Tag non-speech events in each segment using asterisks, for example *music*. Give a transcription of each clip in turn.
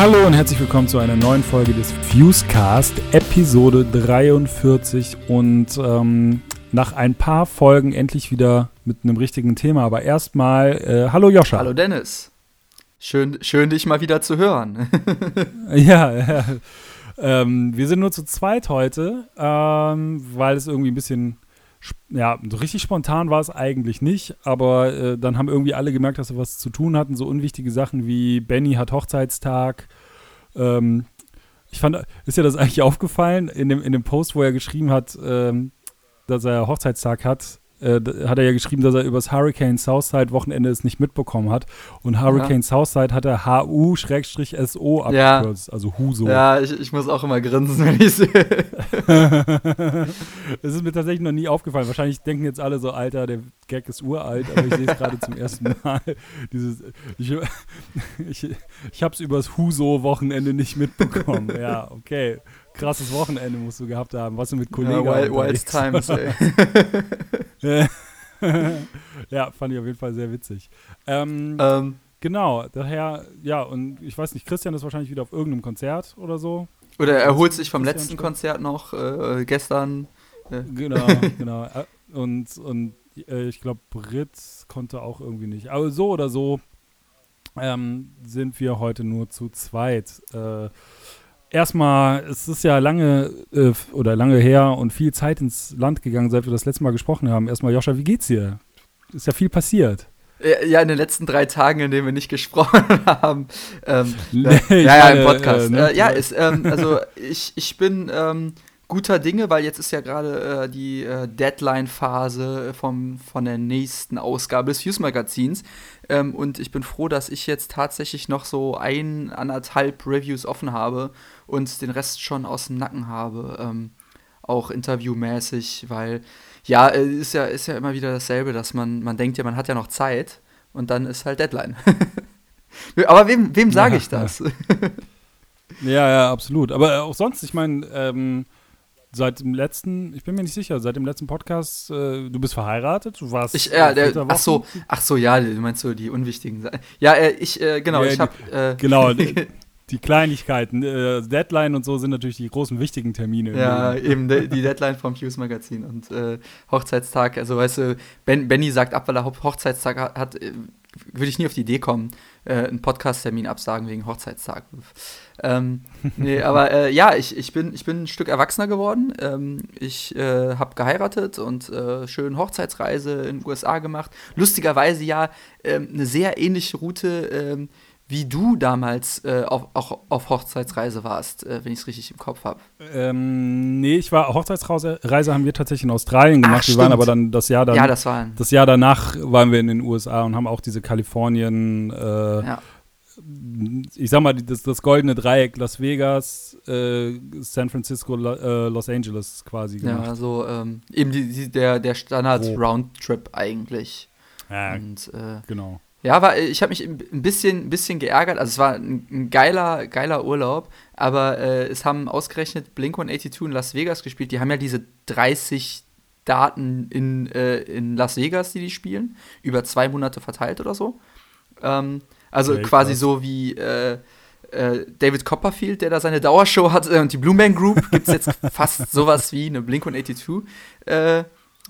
Hallo und herzlich willkommen zu einer neuen Folge des Fusecast, Episode 43 und ähm, nach ein paar Folgen endlich wieder mit einem richtigen Thema. Aber erstmal, äh, hallo Joscha. Hallo Dennis. Schön, schön dich mal wieder zu hören. *laughs* *laughs* ja, ja. Ähm, wir sind nur zu zweit heute, ähm, weil es irgendwie ein bisschen ja, so richtig spontan war es eigentlich nicht, aber äh, dann haben irgendwie alle gemerkt, dass sie was zu tun hatten. So unwichtige Sachen wie Benny hat Hochzeitstag. Ähm, ich fand, ist ja das eigentlich aufgefallen in dem, in dem Post, wo er geschrieben hat, ähm, dass er Hochzeitstag hat, äh, hat er ja geschrieben, dass er übers Hurricane Southside Wochenende es nicht mitbekommen hat. Und Hurricane ja. Southside hat er HU-SO abgekürzt, ja. also HUSO. Ja, ich, ich muss auch immer grinsen, wenn ich sehe. *laughs* das ist mir tatsächlich noch nie aufgefallen. Wahrscheinlich denken jetzt alle so, Alter, der Gag ist uralt, aber ich sehe es gerade zum ersten Mal. *laughs* Dieses, ich *laughs* ich, ich habe es übers HUSO-Wochenende nicht mitbekommen. Ja, okay krasses Wochenende musst du gehabt haben. Was du mit Kollegen. Ja, wild, wild Times, ey. *laughs* *laughs* ja, fand ich auf jeden Fall sehr witzig. Ähm, ähm, genau, daher, ja, und ich weiß nicht, Christian ist wahrscheinlich wieder auf irgendeinem Konzert oder so. Oder er holt sich vom Christian letzten Stadt. Konzert noch äh, gestern. Äh. Genau, *laughs* genau. Äh, und, und äh, ich glaube, Brit konnte auch irgendwie nicht. Aber so oder so ähm, sind wir heute nur zu zweit. Erstmal, es ist ja lange äh, oder lange her und viel Zeit ins Land gegangen, seit wir das letzte Mal gesprochen haben. Erstmal, Joscha, wie geht's dir? Ist ja viel passiert. Ja, in den letzten drei Tagen, in denen wir nicht gesprochen *laughs* haben. Ähm, nee, äh, ja, ja, im Podcast. Äh, ne? äh, ja, ist, ähm, also ich, ich bin ähm, guter Dinge, weil jetzt ist ja gerade äh, die äh, Deadline-Phase von der nächsten Ausgabe des Fuse-Magazins. Ähm, und ich bin froh, dass ich jetzt tatsächlich noch so ein, anderthalb Reviews offen habe und den Rest schon aus dem Nacken habe. Ähm, auch interviewmäßig, weil ja, äh, ist ja, ist ja immer wieder dasselbe, dass man, man denkt ja, man hat ja noch Zeit und dann ist halt Deadline. *laughs* Aber wem, wem sage ich das? *laughs* ja, ja, absolut. Aber auch sonst, ich meine, ähm, seit dem letzten, ich bin mir nicht sicher, seit dem letzten Podcast, äh, du bist verheiratet, du warst. Ich, ja, der, ach so, ach so, ja, du meinst so die unwichtigen Sachen. Ja, äh, ich, äh, genau, ja, ich habe. Äh, genau, *laughs* die Kleinigkeiten, äh, Deadline und so sind natürlich die großen wichtigen Termine. Ja, eben de die Deadline vom Fuse Magazin und äh, Hochzeitstag. Also weißt du, ben, Benny sagt ab, weil er Hochzeitstag hat, hat äh, würde ich nie auf die Idee kommen, äh, einen Podcast-Termin absagen wegen Hochzeitstag. Ähm, nee, *laughs* aber äh, ja, ich, ich, bin, ich bin ein Stück erwachsener geworden. Ähm, ich äh, habe geheiratet und äh, schön Hochzeitsreise in den USA gemacht. Lustigerweise ja ähm, eine sehr ähnliche Route ähm, wie du damals äh, auf, auch auf Hochzeitsreise warst, äh, wenn ich es richtig im Kopf habe. Ähm, nee, ich war Hochzeitsreise haben wir tatsächlich in Australien gemacht. Ach, wir waren aber dann das Jahr dann, ja, das, war das Jahr danach waren wir in den USA und haben auch diese Kalifornien äh, ja. ich sag mal, das, das goldene Dreieck Las Vegas, äh, San Francisco, äh, Los Angeles quasi gemacht. Ja, so ähm, eben die, die, der, der Standard-Roundtrip eigentlich. Ja, und, äh, genau. Ja, war, ich habe mich ein bisschen, ein bisschen geärgert. Also es war ein, ein geiler, geiler Urlaub, aber äh, es haben ausgerechnet Blink 182 in Las Vegas gespielt. Die haben ja diese 30 Daten in, äh, in Las Vegas, die die spielen, über zwei Monate verteilt oder so. Ähm, also okay, quasi krass. so wie äh, äh, David Copperfield, der da seine Dauershow hat, und die Blue Man Group gibt es jetzt *laughs* fast sowas wie eine Blink 182 äh,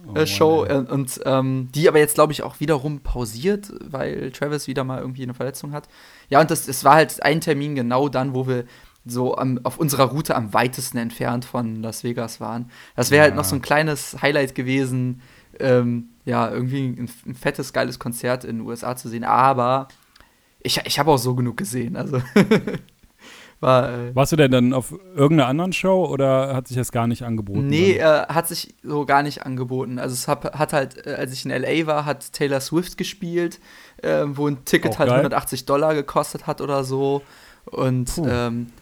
oh, äh, Show äh, und ähm, die aber jetzt, glaube ich, auch wiederum pausiert, weil Travis wieder mal irgendwie eine Verletzung hat. Ja, und das, das war halt ein Termin genau dann, wo wir so am, auf unserer Route am weitesten entfernt von Las Vegas waren. Das wäre ja. halt noch so ein kleines Highlight gewesen, ähm, ja, irgendwie ein, ein, fettes, geiles Konzert in den USA zu sehen. Aber ich, ich habe auch so genug gesehen. Also *laughs* War, äh, Warst du denn dann auf irgendeiner anderen Show oder hat sich das gar nicht angeboten? Nee, äh, hat sich so gar nicht angeboten. Also es hat, hat halt, äh, als ich in LA war, hat Taylor Swift gespielt, äh, wo ein Ticket Auch halt geil. 180 Dollar gekostet hat oder so. Und ähm,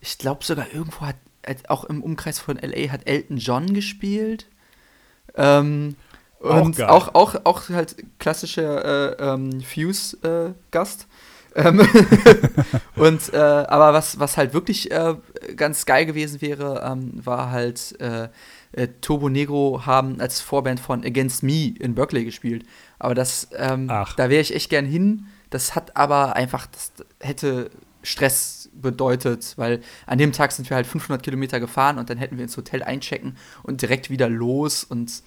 ich glaube sogar irgendwo hat, auch im Umkreis von LA hat Elton John gespielt. Ähm, und auch, auch, auch, auch halt klassischer äh, ähm, Fuse-Gast. Ähm *laughs* und äh, aber was, was halt wirklich äh, ganz geil gewesen wäre, ähm, war halt äh, äh, Turbo Negro haben als Vorband von Against Me in Berkeley gespielt. Aber das, ähm, da wäre ich echt gern hin. Das hat aber einfach, das hätte Stress bedeutet, weil an dem Tag sind wir halt 500 Kilometer gefahren und dann hätten wir ins Hotel einchecken und direkt wieder los und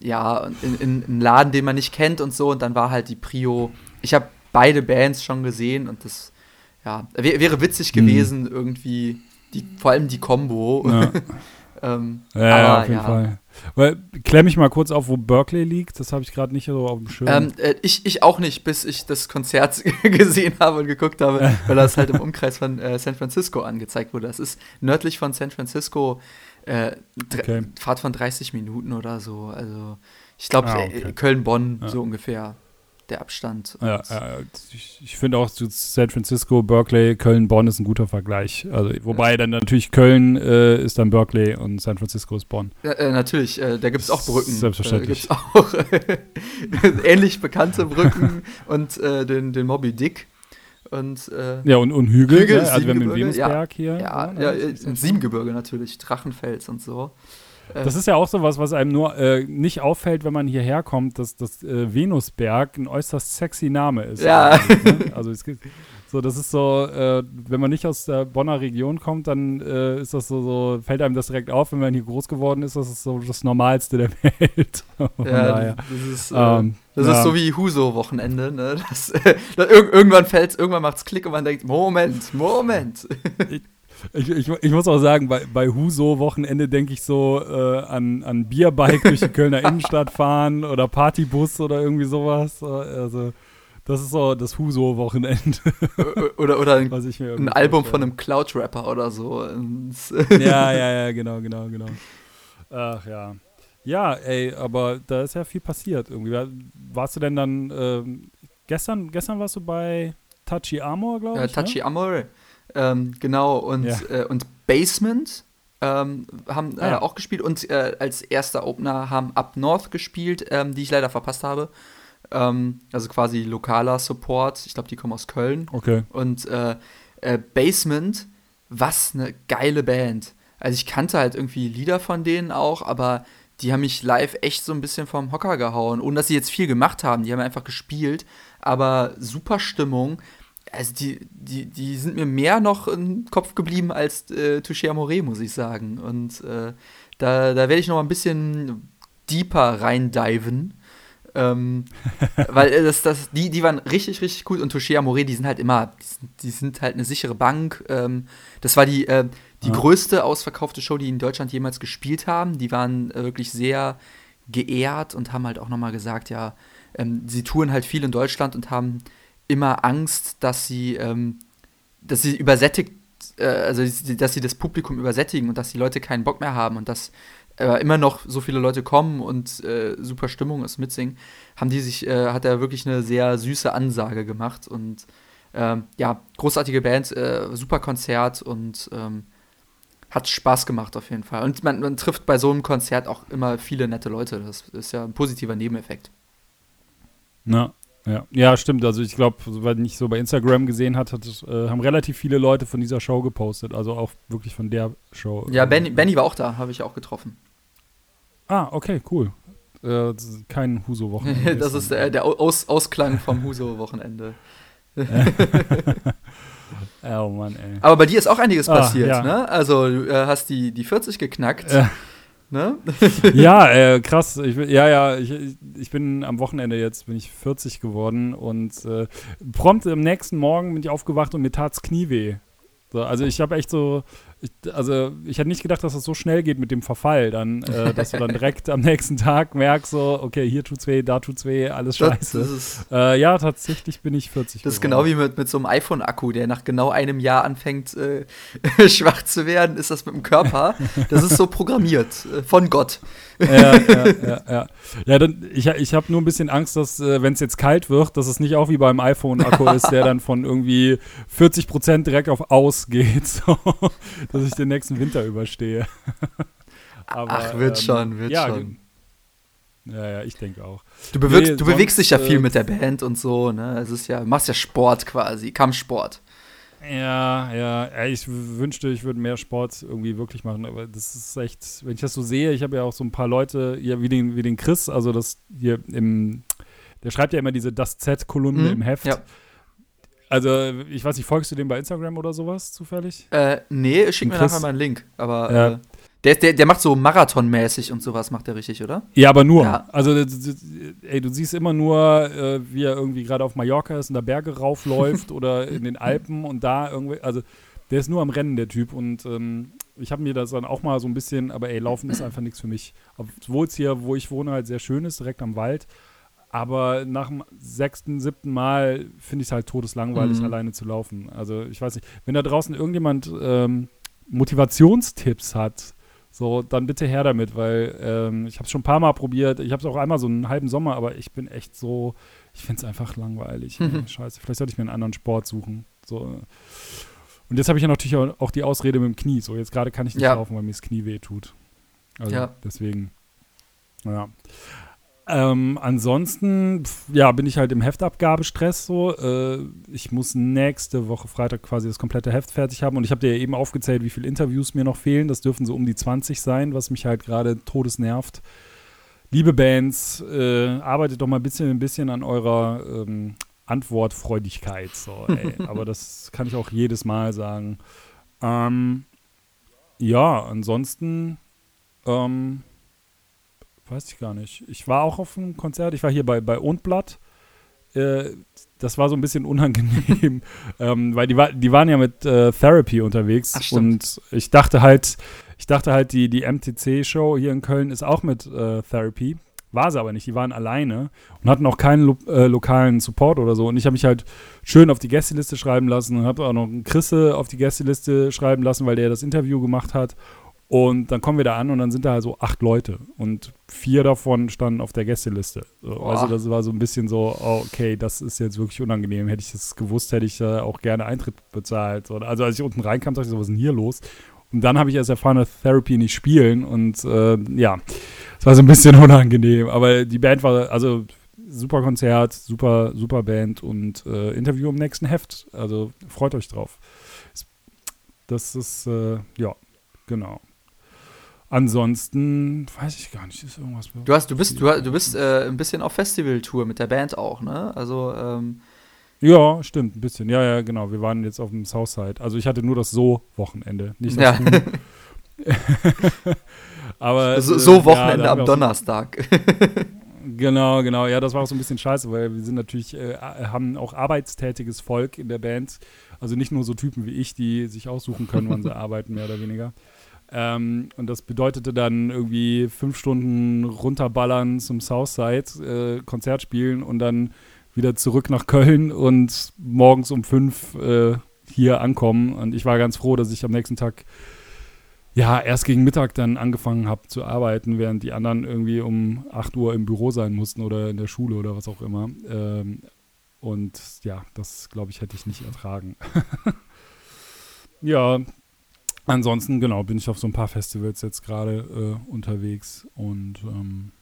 ja, in, in, in einen Laden, den man nicht kennt und so und dann war halt die Prio. Ich habe beide Bands schon gesehen und das ja, wär, wäre witzig hm. gewesen, mhm. irgendwie, die, vor allem die Combo. Ja. *laughs* ähm, ja, auf jeden. Fall. Weil, klär mich mal kurz auf, wo Berkeley liegt. Das habe ich gerade nicht so auf dem Schirm. Ähm, äh, ich, ich auch nicht, bis ich das Konzert *laughs* gesehen habe und geguckt habe, *laughs* weil das halt im Umkreis von äh, San Francisco angezeigt wurde. Das ist nördlich von San Francisco, äh, okay. Fahrt von 30 Minuten oder so. Also, ich glaube, ah, okay. Köln-Bonn ja. so ungefähr der Abstand. Ja, ja, ich, ich finde auch San Francisco, Berkeley, Köln, Bonn ist ein guter Vergleich. Also, wobei ja. dann natürlich Köln äh, ist dann Berkeley und San Francisco ist Bonn. Äh, natürlich, äh, da gibt es auch Brücken. Selbstverständlich. Da gibt es auch *laughs* ähnlich bekannte Brücken und äh, den, den Moby Dick. Und, äh, ja, und, und Hügel, Hügel ne? also wir haben den Venusberg hier. Ja, ja, ja Siebengebirge natürlich, Drachenfels und so. Das ist ja auch so was, was einem nur äh, nicht auffällt, wenn man hierher kommt, dass das äh, Venusberg ein äußerst sexy Name ist. Ja. Ne? Also es gibt, so, das ist so, äh, wenn man nicht aus der Bonner Region kommt, dann äh, ist das so, so, fällt einem das direkt auf, wenn man hier groß geworden ist, das ist so das Normalste der Welt. *laughs* ja, daher. das ist, äh, ähm, das ja. ist so wie Huso-Wochenende, ne? Das, *laughs* irgendwann fällt irgendwann macht es Klick und man denkt, Moment, Moment. Ich, ich, ich, muss auch sagen, bei, bei Huso-Wochenende denke ich so äh, an, an Bierbike durch die Kölner *laughs* Innenstadt fahren oder Partybus oder irgendwie sowas. Also, das ist so das Huso-Wochenende. Oder, oder ein, ein Album von einem Cloud-Rapper oder so. ja, ja, *laughs* ja, genau, genau, genau. Ach ja. Ja, ey, aber da ist ja viel passiert irgendwie. Warst du denn dann ähm, gestern, gestern warst du bei Touchy Amor, glaube ich? Ja, Touchy ne? Amor. Ähm, genau, und, ja. äh, und Basement ähm, haben äh, ah, ja. auch gespielt und äh, als erster Opener haben Up North gespielt, ähm, die ich leider verpasst habe. Ähm, also quasi lokaler Support. Ich glaube, die kommen aus Köln. Okay. Und äh, äh, Basement, was eine geile Band. Also ich kannte halt irgendwie Lieder von denen auch, aber die haben mich live echt so ein bisschen vom Hocker gehauen, ohne dass sie jetzt viel gemacht haben. Die haben einfach gespielt, aber super Stimmung also die, die, die sind mir mehr noch im Kopf geblieben als äh, Touché Amore, muss ich sagen. Und äh, da, da werde ich noch mal ein bisschen deeper reindiven. Ähm, *laughs* weil äh, das, das, die, die waren richtig, richtig gut und Touché Amore, die sind halt immer, die sind, die sind halt eine sichere Bank. Ähm, das war die, äh, die ja. größte ausverkaufte Show, die in Deutschland jemals gespielt haben. Die waren äh, wirklich sehr geehrt und haben halt auch noch mal gesagt, ja, ähm, sie touren halt viel in Deutschland und haben immer Angst, dass sie, ähm, dass sie übersättigt, äh, also dass sie das Publikum übersättigen und dass die Leute keinen Bock mehr haben und dass äh, immer noch so viele Leute kommen und äh, super Stimmung ist mitsingen, haben die sich, äh, hat er wirklich eine sehr süße Ansage gemacht und ähm, ja, großartige Band, äh, super Konzert und ähm, hat Spaß gemacht auf jeden Fall. Und man, man trifft bei so einem Konzert auch immer viele nette Leute. Das ist ja ein positiver Nebeneffekt. Na, ja, ja stimmt. Also ich glaube, weil ich so bei Instagram gesehen hat, hat äh, haben relativ viele Leute von dieser Show gepostet. Also auch wirklich von der Show. Ja, Benny, Benny war auch da, habe ich auch getroffen. Ah, okay, cool. Äh, kein Huso-Wochenende. *laughs* das ist der, der Aus Ausklang vom Huso-Wochenende. *laughs* oh Mann, ey. Aber bei dir ist auch einiges ah, passiert, ja. ne? Also du äh, hast die, die 40 geknackt. Ja. Ne? *laughs* ja, äh, krass. Ich, ja, ja, ich, ich bin am Wochenende jetzt, bin ich 40 geworden und äh, prompt am nächsten Morgen bin ich aufgewacht und mir tat's Knie weh. So, also ich habe echt so, ich, also ich hätte nicht gedacht, dass das so schnell geht mit dem Verfall, dann, äh, dass du dann direkt am nächsten Tag merkst, so, okay, hier tut's weh, da tut's weh, alles scheiße. Das, das äh, ja, tatsächlich bin ich 40. Das ist genau wie mit, mit so einem iPhone-Akku, der nach genau einem Jahr anfängt, äh, *laughs* schwach zu werden, ist das mit dem Körper. Das ist so programmiert, äh, von Gott. ja, ja, ja, ja. Ja, dann, ich, ich habe nur ein bisschen Angst, dass, äh, wenn es jetzt kalt wird, dass es nicht auch wie beim iPhone-Akku *laughs* ist, der dann von irgendwie 40 Prozent direkt auf aus geht. So dass ich den nächsten Winter überstehe. *laughs* Aber, Ach, wird ähm, schon, wird ja, schon. Ja, ja, ich denke auch. Du, bewirkst, nee, du sonst, bewegst dich ja viel äh, mit der Band und so, ne? Es ist ja, du machst ja Sport quasi, Kampfsport. Ja, ja, ich wünschte, ich würde mehr Sport irgendwie wirklich machen, aber das ist echt, wenn ich das so sehe, ich habe ja auch so ein paar Leute, ja, wie den, wie den Chris, also das hier im, der schreibt ja immer diese Das Z-Kolumne mhm, im Heft. Ja Also, ich weiß nicht, folgst du dem bei Instagram oder sowas zufällig? Äh, nee, schick mir nachher mal einen Link. Aber Ja. äh, der, der, der macht so marathonmäßig und sowas, macht der richtig, oder? Ja, aber nur. Ja. Also, ey, du siehst immer nur, äh, wie er irgendwie gerade auf Mallorca ist und da Berge raufläuft *laughs* oder in den Alpen und da irgendwie, also der ist nur am Rennen, der Typ. Und ähm, ich habe mir das dann auch mal so ein bisschen, aber ey, Laufen ist einfach nichts für mich. Obwohl es hier, wo ich wohne, halt sehr schön ist, direkt am Wald. Aber nach dem sechsten, siebten Mal finde ich es halt todeslangweilig, Mhm. alleine zu laufen. Also ich weiß nicht, wenn da draußen irgendjemand ähm, Motivationstipps hat, so, dann bitte her damit, weil ähm, ich habe es schon ein paar Mal probiert. Ich habe es auch einmal so einen halben Sommer, aber ich bin echt so, ich finde es einfach langweilig. *laughs* ey, Scheiße, vielleicht sollte ich mir einen anderen Sport suchen. So. Und jetzt habe ich ja natürlich auch, auch die Ausrede mit dem Knie. So, jetzt gerade kann ich nicht Ja. laufen, weil mir das Knie weh tut. Also Ja. deswegen, ja. Ähm, ansonsten, pf, ja, bin ich halt im Heftabgabestress so. Äh, ich muss nächste Woche Freitag quasi das komplette Heft fertig haben und ich habe dir ja eben aufgezählt, wie viele Interviews mir noch fehlen. Das dürfen so um die 20 sein, was mich halt gerade todesnervt. Liebe Bands, äh, arbeitet doch mal ein bisschen, ein bisschen an eurer ähm, Antwortfreudigkeit. So. *laughs* Aber das kann ich auch jedes Mal sagen. Ähm, ja, ansonsten ähm, weiß ich gar nicht. Ich war auch auf einem Konzert. Ich war hier bei, bei Ohnblatt. Äh, das war so ein bisschen unangenehm, *laughs* ähm, weil die, war, die waren ja mit äh, Therapy unterwegs Ach, und ich dachte halt, ich dachte halt, die, die MTC-Show hier in Köln ist auch mit äh, Therapy. War sie aber nicht, die waren alleine und hatten auch keinen lo äh, lokalen Support oder so. Und ich habe mich halt schön auf die Gästeliste schreiben lassen und habe auch noch einen Chrisse auf die Gästeliste schreiben lassen, weil der das Interview gemacht hat. Und dann kommen wir da an und dann sind da also acht Leute und vier davon standen auf der Gästeliste. So, also das war so ein bisschen so, oh, okay, das ist jetzt wirklich unangenehm. Hätte ich das gewusst, hätte ich äh, auch gerne Eintritt bezahlt. So, Also als ich unten reinkam, dachte ich so, was ist denn hier los? Und dann habe ich erst erfahren, dass Therapy nicht spielen und äh, ja, es war so ein bisschen *laughs* unangenehm. Aber die Band war, also super Konzert, super, super Band und äh, Interview im nächsten Heft. Also freut euch drauf. Das ist, äh, ja, genau. Ansonsten weiß ich gar nicht, ist irgendwas. Du hast, du bist, du, du bist äh, ein bisschen auf Festivaltour mit der Band auch, ne? Also, ähm, Ja, stimmt, ein bisschen. Ja, ja, genau. Wir waren jetzt auf dem Southside. Also ich hatte nur das So-Wochenende. Nicht das Ja. *laughs* Aber so, äh, so ja, Wochenende haben am Donnerstag. *laughs* Genau, genau. Ja, das war auch so ein bisschen scheiße, weil wir sind natürlich, äh, haben auch arbeitstätiges Volk in der Band. Also nicht nur so Typen wie ich, die sich aussuchen können, wann sie *laughs* arbeiten, mehr oder weniger. Ähm, und das bedeutete dann irgendwie fünf Stunden runterballern zum Southside, äh, Konzert spielen und dann wieder zurück nach Köln und morgens um fünf äh, hier ankommen. Und ich war ganz froh, dass ich am nächsten Tag ja, erst gegen Mittag dann angefangen habe zu arbeiten, während die anderen irgendwie um 8 Uhr im Büro sein mussten oder in der Schule oder was auch immer. Ähm, und ja, das glaube ich, hätte ich nicht ertragen. *laughs* ja, ansonsten, genau, bin ich auf so ein paar Festivals jetzt gerade äh, unterwegs und ähm,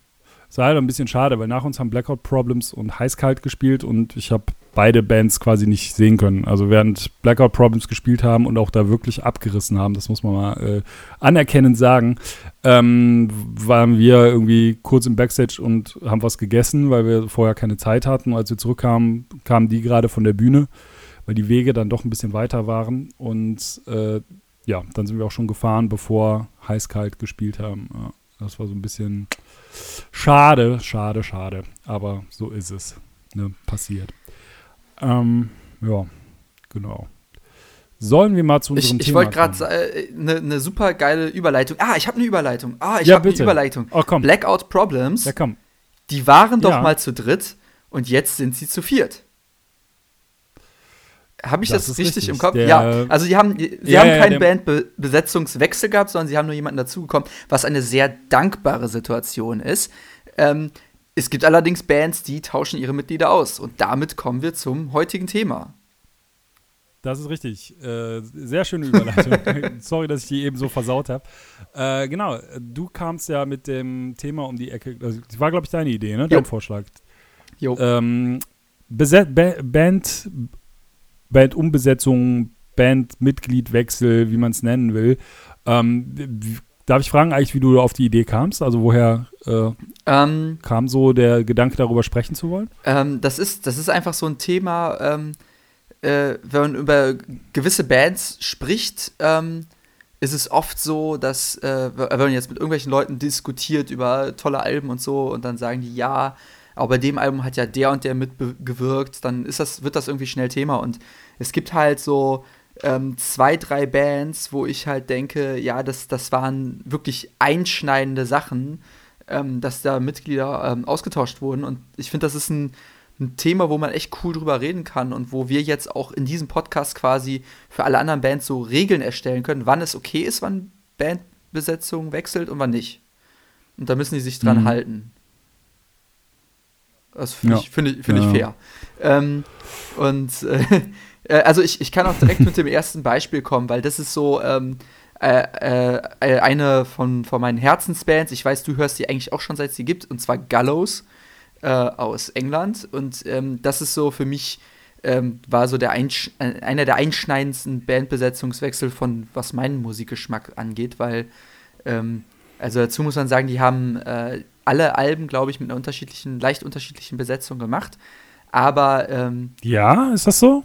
es war halt ein bisschen schade, weil nach uns haben Blackout Problems und Heißkalt gespielt und ich habe beide Bands quasi nicht sehen können. Also während Blackout Problems gespielt haben und auch da wirklich abgerissen haben, das muss man mal äh, anerkennend sagen, ähm, waren wir irgendwie kurz im Backstage und haben was gegessen, weil wir vorher keine Zeit hatten. Und als wir zurückkamen, kamen die gerade von der Bühne, weil die Wege dann doch ein bisschen weiter waren. Und äh, ja, dann sind wir auch schon gefahren, bevor Heißkalt gespielt haben. Ja, das war so ein bisschen schade, schade, schade. Aber so ist es. Ne? Passiert. Ähm, ja, genau. Sollen wir mal zu unserem Ich, ich Thema wollte gerade eine ne super geile Überleitung. Ah, ich habe eine Überleitung. Ah, ich Ja, habe eine. Überleitung. Oh, komm. Blackout Problems, Ja, komm. die waren doch Ja. mal zu dritt und jetzt sind sie zu viert. Habe ich Das das, richtig, richtig. im Kopf? Der- ja, also die haben, sie Ja, haben ja, keinen Bandbesetzungswechsel gehabt, sondern sie haben nur jemanden dazugekommen, was eine sehr dankbare Situation ist. Ähm, es gibt allerdings Bands, die tauschen ihre Mitglieder aus. Und damit kommen wir zum heutigen Thema. Das ist richtig. Äh, sehr schöne Überleitung. *laughs* Sorry, dass ich die eben so versaut habe. Äh, genau, du kamst ja mit dem Thema um die Ecke. Also, das war, glaube ich, deine Idee, ne? Dein Jo. Vorschlag. Jo. Ähm, Beset ba Band, Bandumbesetzung, Bandmitgliedwechsel, wie man es nennen will. Ähm, darf ich fragen eigentlich, wie du auf die Idee kamst? Also woher äh, Ähm, kam so der Gedanke, darüber sprechen zu wollen? Ähm, das, ist, das ist einfach so ein Thema, ähm, äh, wenn man über gewisse Bands spricht, ähm, ist es oft so, dass, äh, wenn man jetzt mit irgendwelchen Leuten diskutiert über tolle Alben und so und dann sagen die, ja, aber bei dem Album hat ja der und der mitgewirkt, dann ist das, wird das irgendwie schnell Thema. Und es gibt halt so ähm, zwei, drei Bands, wo ich halt denke, ja, das, das waren wirklich einschneidende Sachen, ähm, dass da Mitglieder ähm, ausgetauscht wurden. Und ich finde, das ist ein, ein Thema, wo man echt cool drüber reden kann und wo wir jetzt auch in diesem Podcast quasi für alle anderen Bands so Regeln erstellen können, wann es okay ist, wann Bandbesetzung wechselt und wann nicht. Und da müssen die sich dran mhm. halten. Das finde ja. ich, find ich, find ja. ich fair. Ähm, und äh, *laughs* also ich, ich kann auch direkt mit dem ersten Beispiel kommen, weil das ist so ähm, äh, äh, eine von, von meinen Herzensbands. Ich weiß, du hörst die eigentlich auch schon, seit es sie gibt, und zwar Gallows äh, aus England. Und ähm, das ist so für mich, ähm, war so der Einsch äh, einer der einschneidendsten Bandbesetzungswechsel von was meinen Musikgeschmack angeht, weil ähm, also dazu muss man sagen, die haben äh, alle Alben, glaube ich, mit einer unterschiedlichen, leicht unterschiedlichen Besetzung gemacht. Aber ähm, ja, ist das so?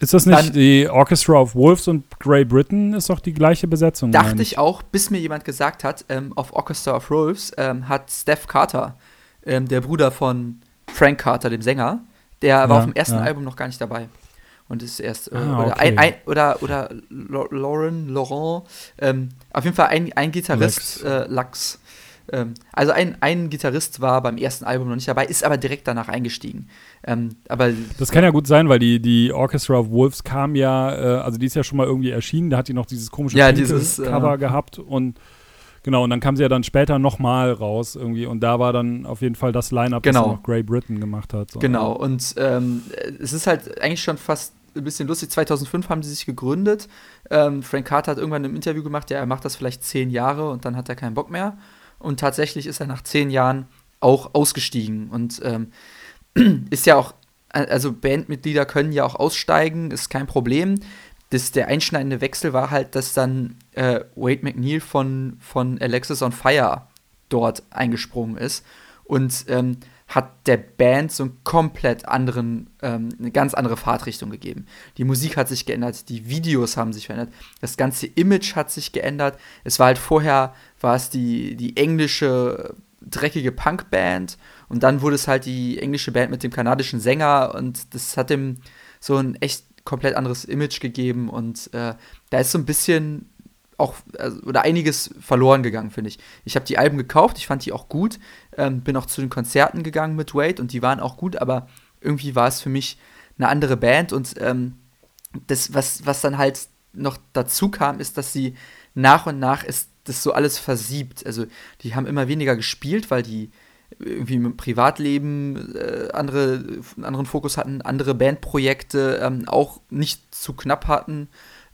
Ist das nicht dann, die Orchestra of Wolves und Grey Britain ist doch die gleiche Besetzung? Dachte ich auch, bis mir jemand gesagt hat, ähm, auf Orchestra of Wolves ähm, hat Steph Carter, ähm, der Bruder von Frank Carter, dem Sänger, der ja, war auf dem ersten ja. Album noch gar nicht dabei. Und ist erst, äh, ah, oder, okay. ein, ein, oder, oder Lauren, Laurent, ähm, auf jeden Fall ein, ein Gitarrist, Lux. Äh, Lux ähm, also ein, ein Gitarrist war beim ersten Album noch nicht dabei, ist aber direkt danach eingestiegen. Ähm, aber das kann ja gut sein, weil die, die Orchestra of Wolves kam ja, äh, also die ist ja schon mal irgendwie erschienen, da hat die noch dieses komische ja, dieses, Cover äh, gehabt und Genau, und dann kam sie ja dann später nochmal raus irgendwie und da war dann auf jeden Fall das Line-Up, genau. das noch Grey Britain gemacht hat. So. Genau, und ähm, es ist halt eigentlich schon fast ein bisschen lustig. 2005 haben sie sich gegründet. Ähm, Frank Carter hat irgendwann im Interview gemacht, ja, er macht das vielleicht zehn Jahre und dann hat er keinen Bock mehr. Und tatsächlich ist er nach zehn Jahren auch ausgestiegen. Und ähm, *clears throat* ist ja auch, also Bandmitglieder können ja auch aussteigen, ist kein Problem. Das, der einschneidende Wechsel war halt, dass dann äh, Wade McNeil von, von Alexis on Fire dort eingesprungen ist. Und ähm, hat der Band so einen komplett anderen, ähm, eine ganz andere Fahrtrichtung gegeben. Die Musik hat sich geändert, die Videos haben sich verändert, das ganze Image hat sich geändert. Es war halt vorher, war es die, die englische dreckige Punkband und dann wurde es halt die englische Band mit dem kanadischen Sänger und das hat dem so ein echt komplett anderes Image gegeben und äh, da ist so ein bisschen auch also, oder einiges verloren gegangen, finde ich. Ich habe die Alben gekauft, ich fand die auch gut, ähm, bin auch zu den Konzerten gegangen mit Wade und die waren auch gut, aber irgendwie war es für mich eine andere Band und ähm, das, was, was dann halt noch dazu kam, ist, dass sie nach und nach ist das so alles versiebt. Also die haben immer weniger gespielt, weil die irgendwie im Privatleben äh, andere, einen anderen Fokus hatten, andere Bandprojekte ähm, auch nicht zu knapp hatten.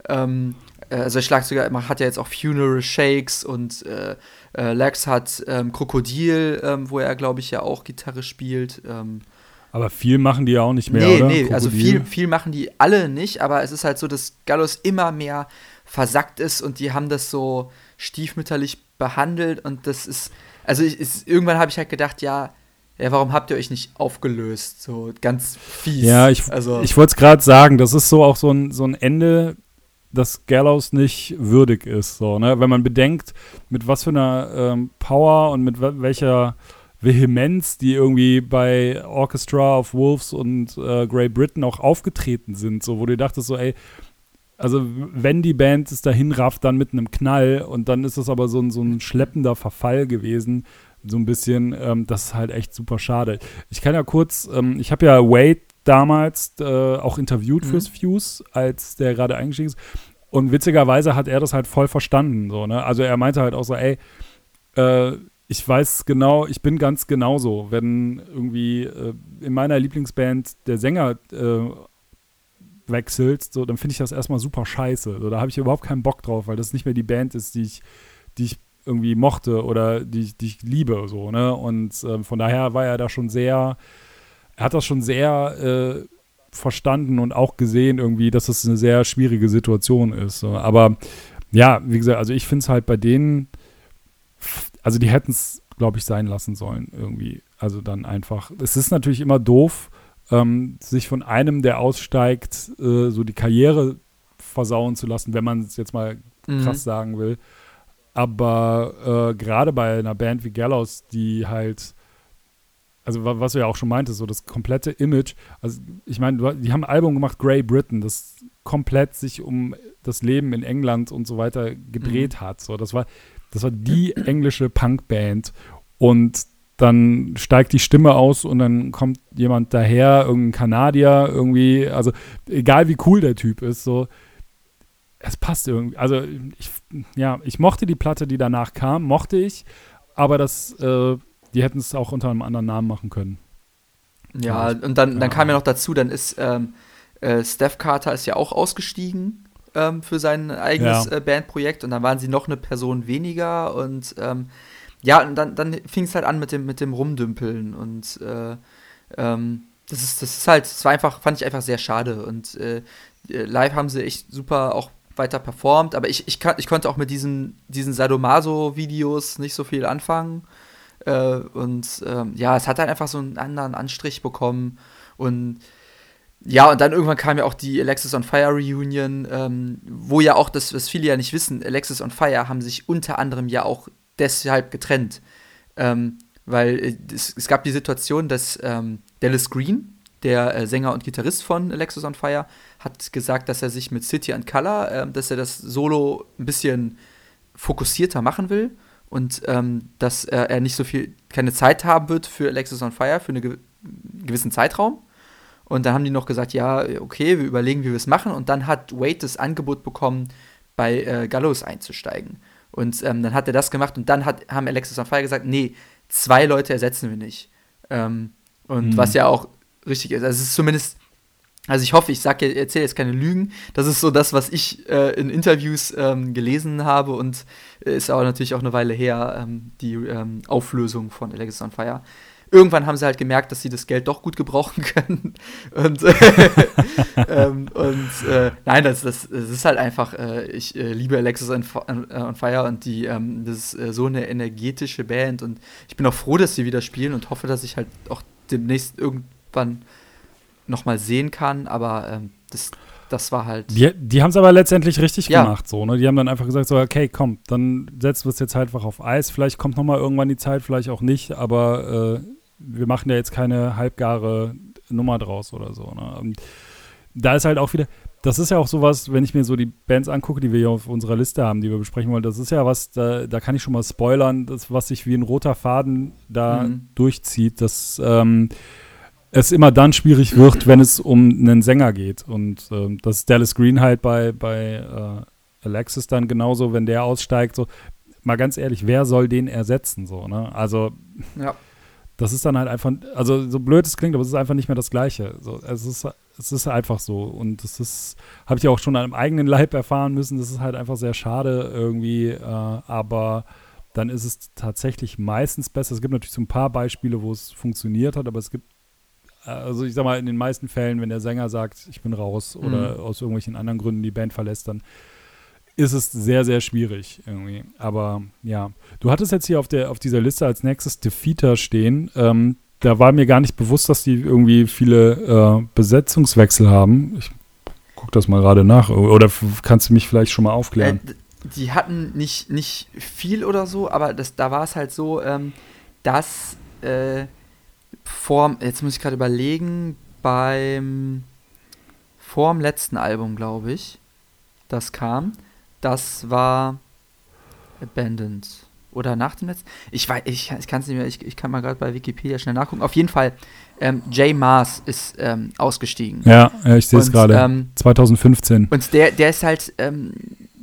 Ähm, äh, also der Schlagzeuger hat ja jetzt auch Funeral Shakes und äh, äh, Lex hat ähm, Krokodil, ähm, wo er, glaube ich, ja auch Gitarre spielt. Ähm. aber viel machen die ja auch nicht mehr, nee, oder? Nee, also viel, viel machen die alle nicht, aber es ist halt so, dass Gallus immer mehr versackt ist und die haben das so stiefmütterlich behandelt und das ist, also ich, ist, irgendwann habe ich halt gedacht, ja, ja, warum habt ihr euch nicht aufgelöst? So ganz fies. Ja, ich, also. ich wollte es gerade sagen, das ist so auch so ein, so ein Ende, dass Gallows nicht würdig ist. So, ne? Wenn man bedenkt, mit was für einer ähm, Power und mit welcher Vehemenz die irgendwie bei Orchestra of Wolves und äh, Grey Britain auch aufgetreten sind, so wo du dachtest so, ey, also wenn die Band es dahin rafft, dann mit einem Knall und dann ist es aber so ein, so ein schleppender Verfall gewesen, so ein bisschen, ähm, das ist halt echt super schade. Ich kann ja kurz, ähm, ich habe ja Wade damals äh, auch interviewt mhm. fürs Fuse, als der gerade eingestiegen ist. Und witzigerweise hat er das halt voll verstanden. So, ne? Also er meinte halt auch so, ey, äh, ich weiß genau, ich bin ganz genauso, wenn irgendwie äh, in meiner Lieblingsband der Sänger äh, wechselt, so, dann finde ich das erstmal super scheiße. So, da habe ich überhaupt keinen Bock drauf, weil das nicht mehr die Band ist, die ich, die ich irgendwie mochte oder die, ich, die ich liebe. So, ne? Und äh, von daher war er da schon sehr er hat das schon sehr äh, verstanden und auch gesehen irgendwie, dass das eine sehr schwierige Situation ist. So. Aber ja, wie gesagt, also ich finde es halt bei denen, also die hätten es, glaube ich, sein lassen sollen irgendwie. Also dann einfach. Es ist natürlich immer doof, ähm, sich von einem, der aussteigt, äh, so die Karriere versauen zu lassen, wenn man es jetzt mal mhm. krass sagen will. Aber äh, gerade bei einer Band wie Gallows, die halt, also was du ja auch schon meintest, so das komplette Image, also ich meine, die haben ein Album gemacht, Grey Britain, das komplett sich um das Leben in England und so weiter gedreht mhm. hat. So, das war, das war die englische Punkband. Und dann steigt die Stimme aus und dann kommt jemand daher, irgendein Kanadier, irgendwie, also egal wie cool der Typ ist, so, es passt irgendwie. Also ich, ja, ich mochte die Platte, die danach kam, mochte ich, aber das, äh, die hätten es auch unter einem anderen Namen machen können. Ja, und dann, dann kam ja noch dazu, dann ist ähm, äh, Steph Carter ist ja auch ausgestiegen ähm, für sein eigenes ja. äh, Bandprojekt und dann waren sie noch eine Person weniger und ähm, ja, und dann, dann fing es halt an mit dem, mit dem Rumdümpeln und äh, ähm, das ist, das ist halt, das war einfach, fand ich einfach sehr schade und äh, live haben sie echt super auch weiter performt, aber ich, ich, kann, ich konnte auch mit diesen, diesen Sadomaso-Videos nicht so viel anfangen. Äh, und ähm, ja, es hat halt einfach so einen anderen Anstrich bekommen. Und ja, und dann irgendwann kam ja auch die Alexis on Fire Reunion, ähm, wo ja auch, das, was viele ja nicht wissen, Alexis on Fire haben sich unter anderem ja auch deshalb getrennt. Ähm, weil äh, es, es, gab die Situation, dass ähm, Dallas Green, der äh, Sänger und Gitarrist von Alexis on Fire, hat gesagt, dass er sich mit City and Color, äh, dass er das Solo ein bisschen fokussierter machen will und ähm, dass äh, er nicht so viel, keine Zeit haben wird für Alexis on Fire, für einen ge gewissen Zeitraum. Und dann haben die noch gesagt, ja, okay, wir überlegen, wie wir es machen. Und dann hat Wade das Angebot bekommen, bei äh, Gallows einzusteigen. Und ähm, dann hat er das gemacht und dann hat, haben Alexis on Fire gesagt, nee, zwei Leute ersetzen wir nicht. Ähm, und mhm. was ja auch richtig ist. Also es ist zumindest also ich hoffe, ich sage, erzähle jetzt keine Lügen. Das ist so das, was ich äh, in Interviews ähm, gelesen habe und äh, ist aber natürlich auch eine Weile her, ähm, die ähm, Auflösung von Alexis on Fire. Irgendwann haben sie halt gemerkt, dass sie das Geld doch gut gebrauchen *laughs* können. und, *laughs* ähm, und äh, nein, das, das, das, ist halt einfach, äh, ich äh, liebe Alexis on, on, Fire und die, ähm, das ist äh, so eine energetische Band und ich bin auch froh, dass sie wieder spielen und hoffe, dass ich halt auch demnächst irgendwann nochmal sehen kann, aber ähm, das, das war halt. Die, die haben es aber letztendlich richtig ja. gemacht, so, ne? Die haben dann einfach gesagt, so, okay, komm, dann setzen wir es jetzt halt einfach auf Eis. Vielleicht kommt nochmal irgendwann die Zeit, vielleicht auch nicht, aber äh, wir machen ja jetzt keine halbgare Nummer draus oder so. Ne? Und da ist halt auch wieder, das ist ja auch sowas, wenn ich mir so die Bands angucke, die wir hier auf unserer Liste haben, die wir besprechen wollen, das ist ja was, da, da kann ich schon mal spoilern, das, was sich wie ein roter Faden da mhm. durchzieht, das ähm, es immer dann schwierig wird, wenn es um einen Sänger geht. Und ähm, das ist Dallas Green halt bei, bei äh, Alexis dann genauso, wenn der aussteigt, so, mal ganz ehrlich, wer soll den ersetzen? So, ne? Also, ja. das ist dann halt einfach, also so blöd es klingt, aber es ist einfach nicht mehr das Gleiche. So, es, ist, es ist einfach so. Und das ist, habe ich auch schon an einem eigenen Leib erfahren müssen. Das ist halt einfach sehr schade irgendwie, äh, aber dann ist es tatsächlich meistens besser. Es gibt natürlich so ein paar Beispiele, wo es funktioniert hat, aber es gibt also ich sag mal, in den meisten Fällen, wenn der Sänger sagt, ich bin raus oder mhm. aus irgendwelchen anderen Gründen die Band verlässt, dann ist es sehr, sehr schwierig irgendwie. Aber ja, du hattest jetzt hier auf, der, auf dieser Liste als nächstes Defeater stehen. Ähm, da war mir gar nicht bewusst, dass die irgendwie viele äh, Besetzungswechsel haben. Ich guck das mal gerade nach. Oder kannst du mich vielleicht schon mal aufklären? Äh, die hatten nicht, nicht viel oder so, aber das, da war es halt so, ähm, dass äh, vor, jetzt muss ich gerade überlegen, beim vorm letzten Album, glaube ich, das kam, das war Abandoned. Oder nach dem letzten? Ich weiß, ich, ich kann es nicht mehr, ich, ich kann mal gerade bei Wikipedia schnell nachgucken. Auf jeden Fall, ähm, Jay Mars ist ähm, ausgestiegen. Ja, ja ich sehe es gerade. Ähm, 2015. Und der, der ist halt, ähm,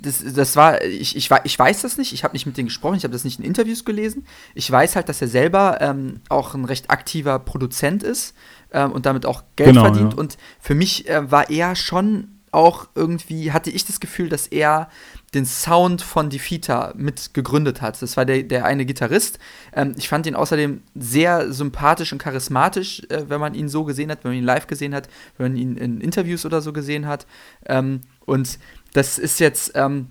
das, das war, ich, ich, ich weiß das nicht, ich habe nicht mit denen gesprochen, ich habe das nicht in Interviews gelesen. Ich weiß halt, dass er selber ähm, auch ein recht aktiver Produzent ist ähm, und damit auch Geld genau, verdient. Ja. Und für mich äh, war er schon auch irgendwie, hatte ich das Gefühl, dass er den Sound von Defeater mit gegründet hat. Das war der, der eine Gitarrist. Ähm, ich fand ihn außerdem sehr sympathisch und charismatisch, äh, wenn man ihn so gesehen hat, wenn man ihn live gesehen hat, wenn man ihn in Interviews oder so gesehen hat. Ähm, und das ist jetzt, ähm,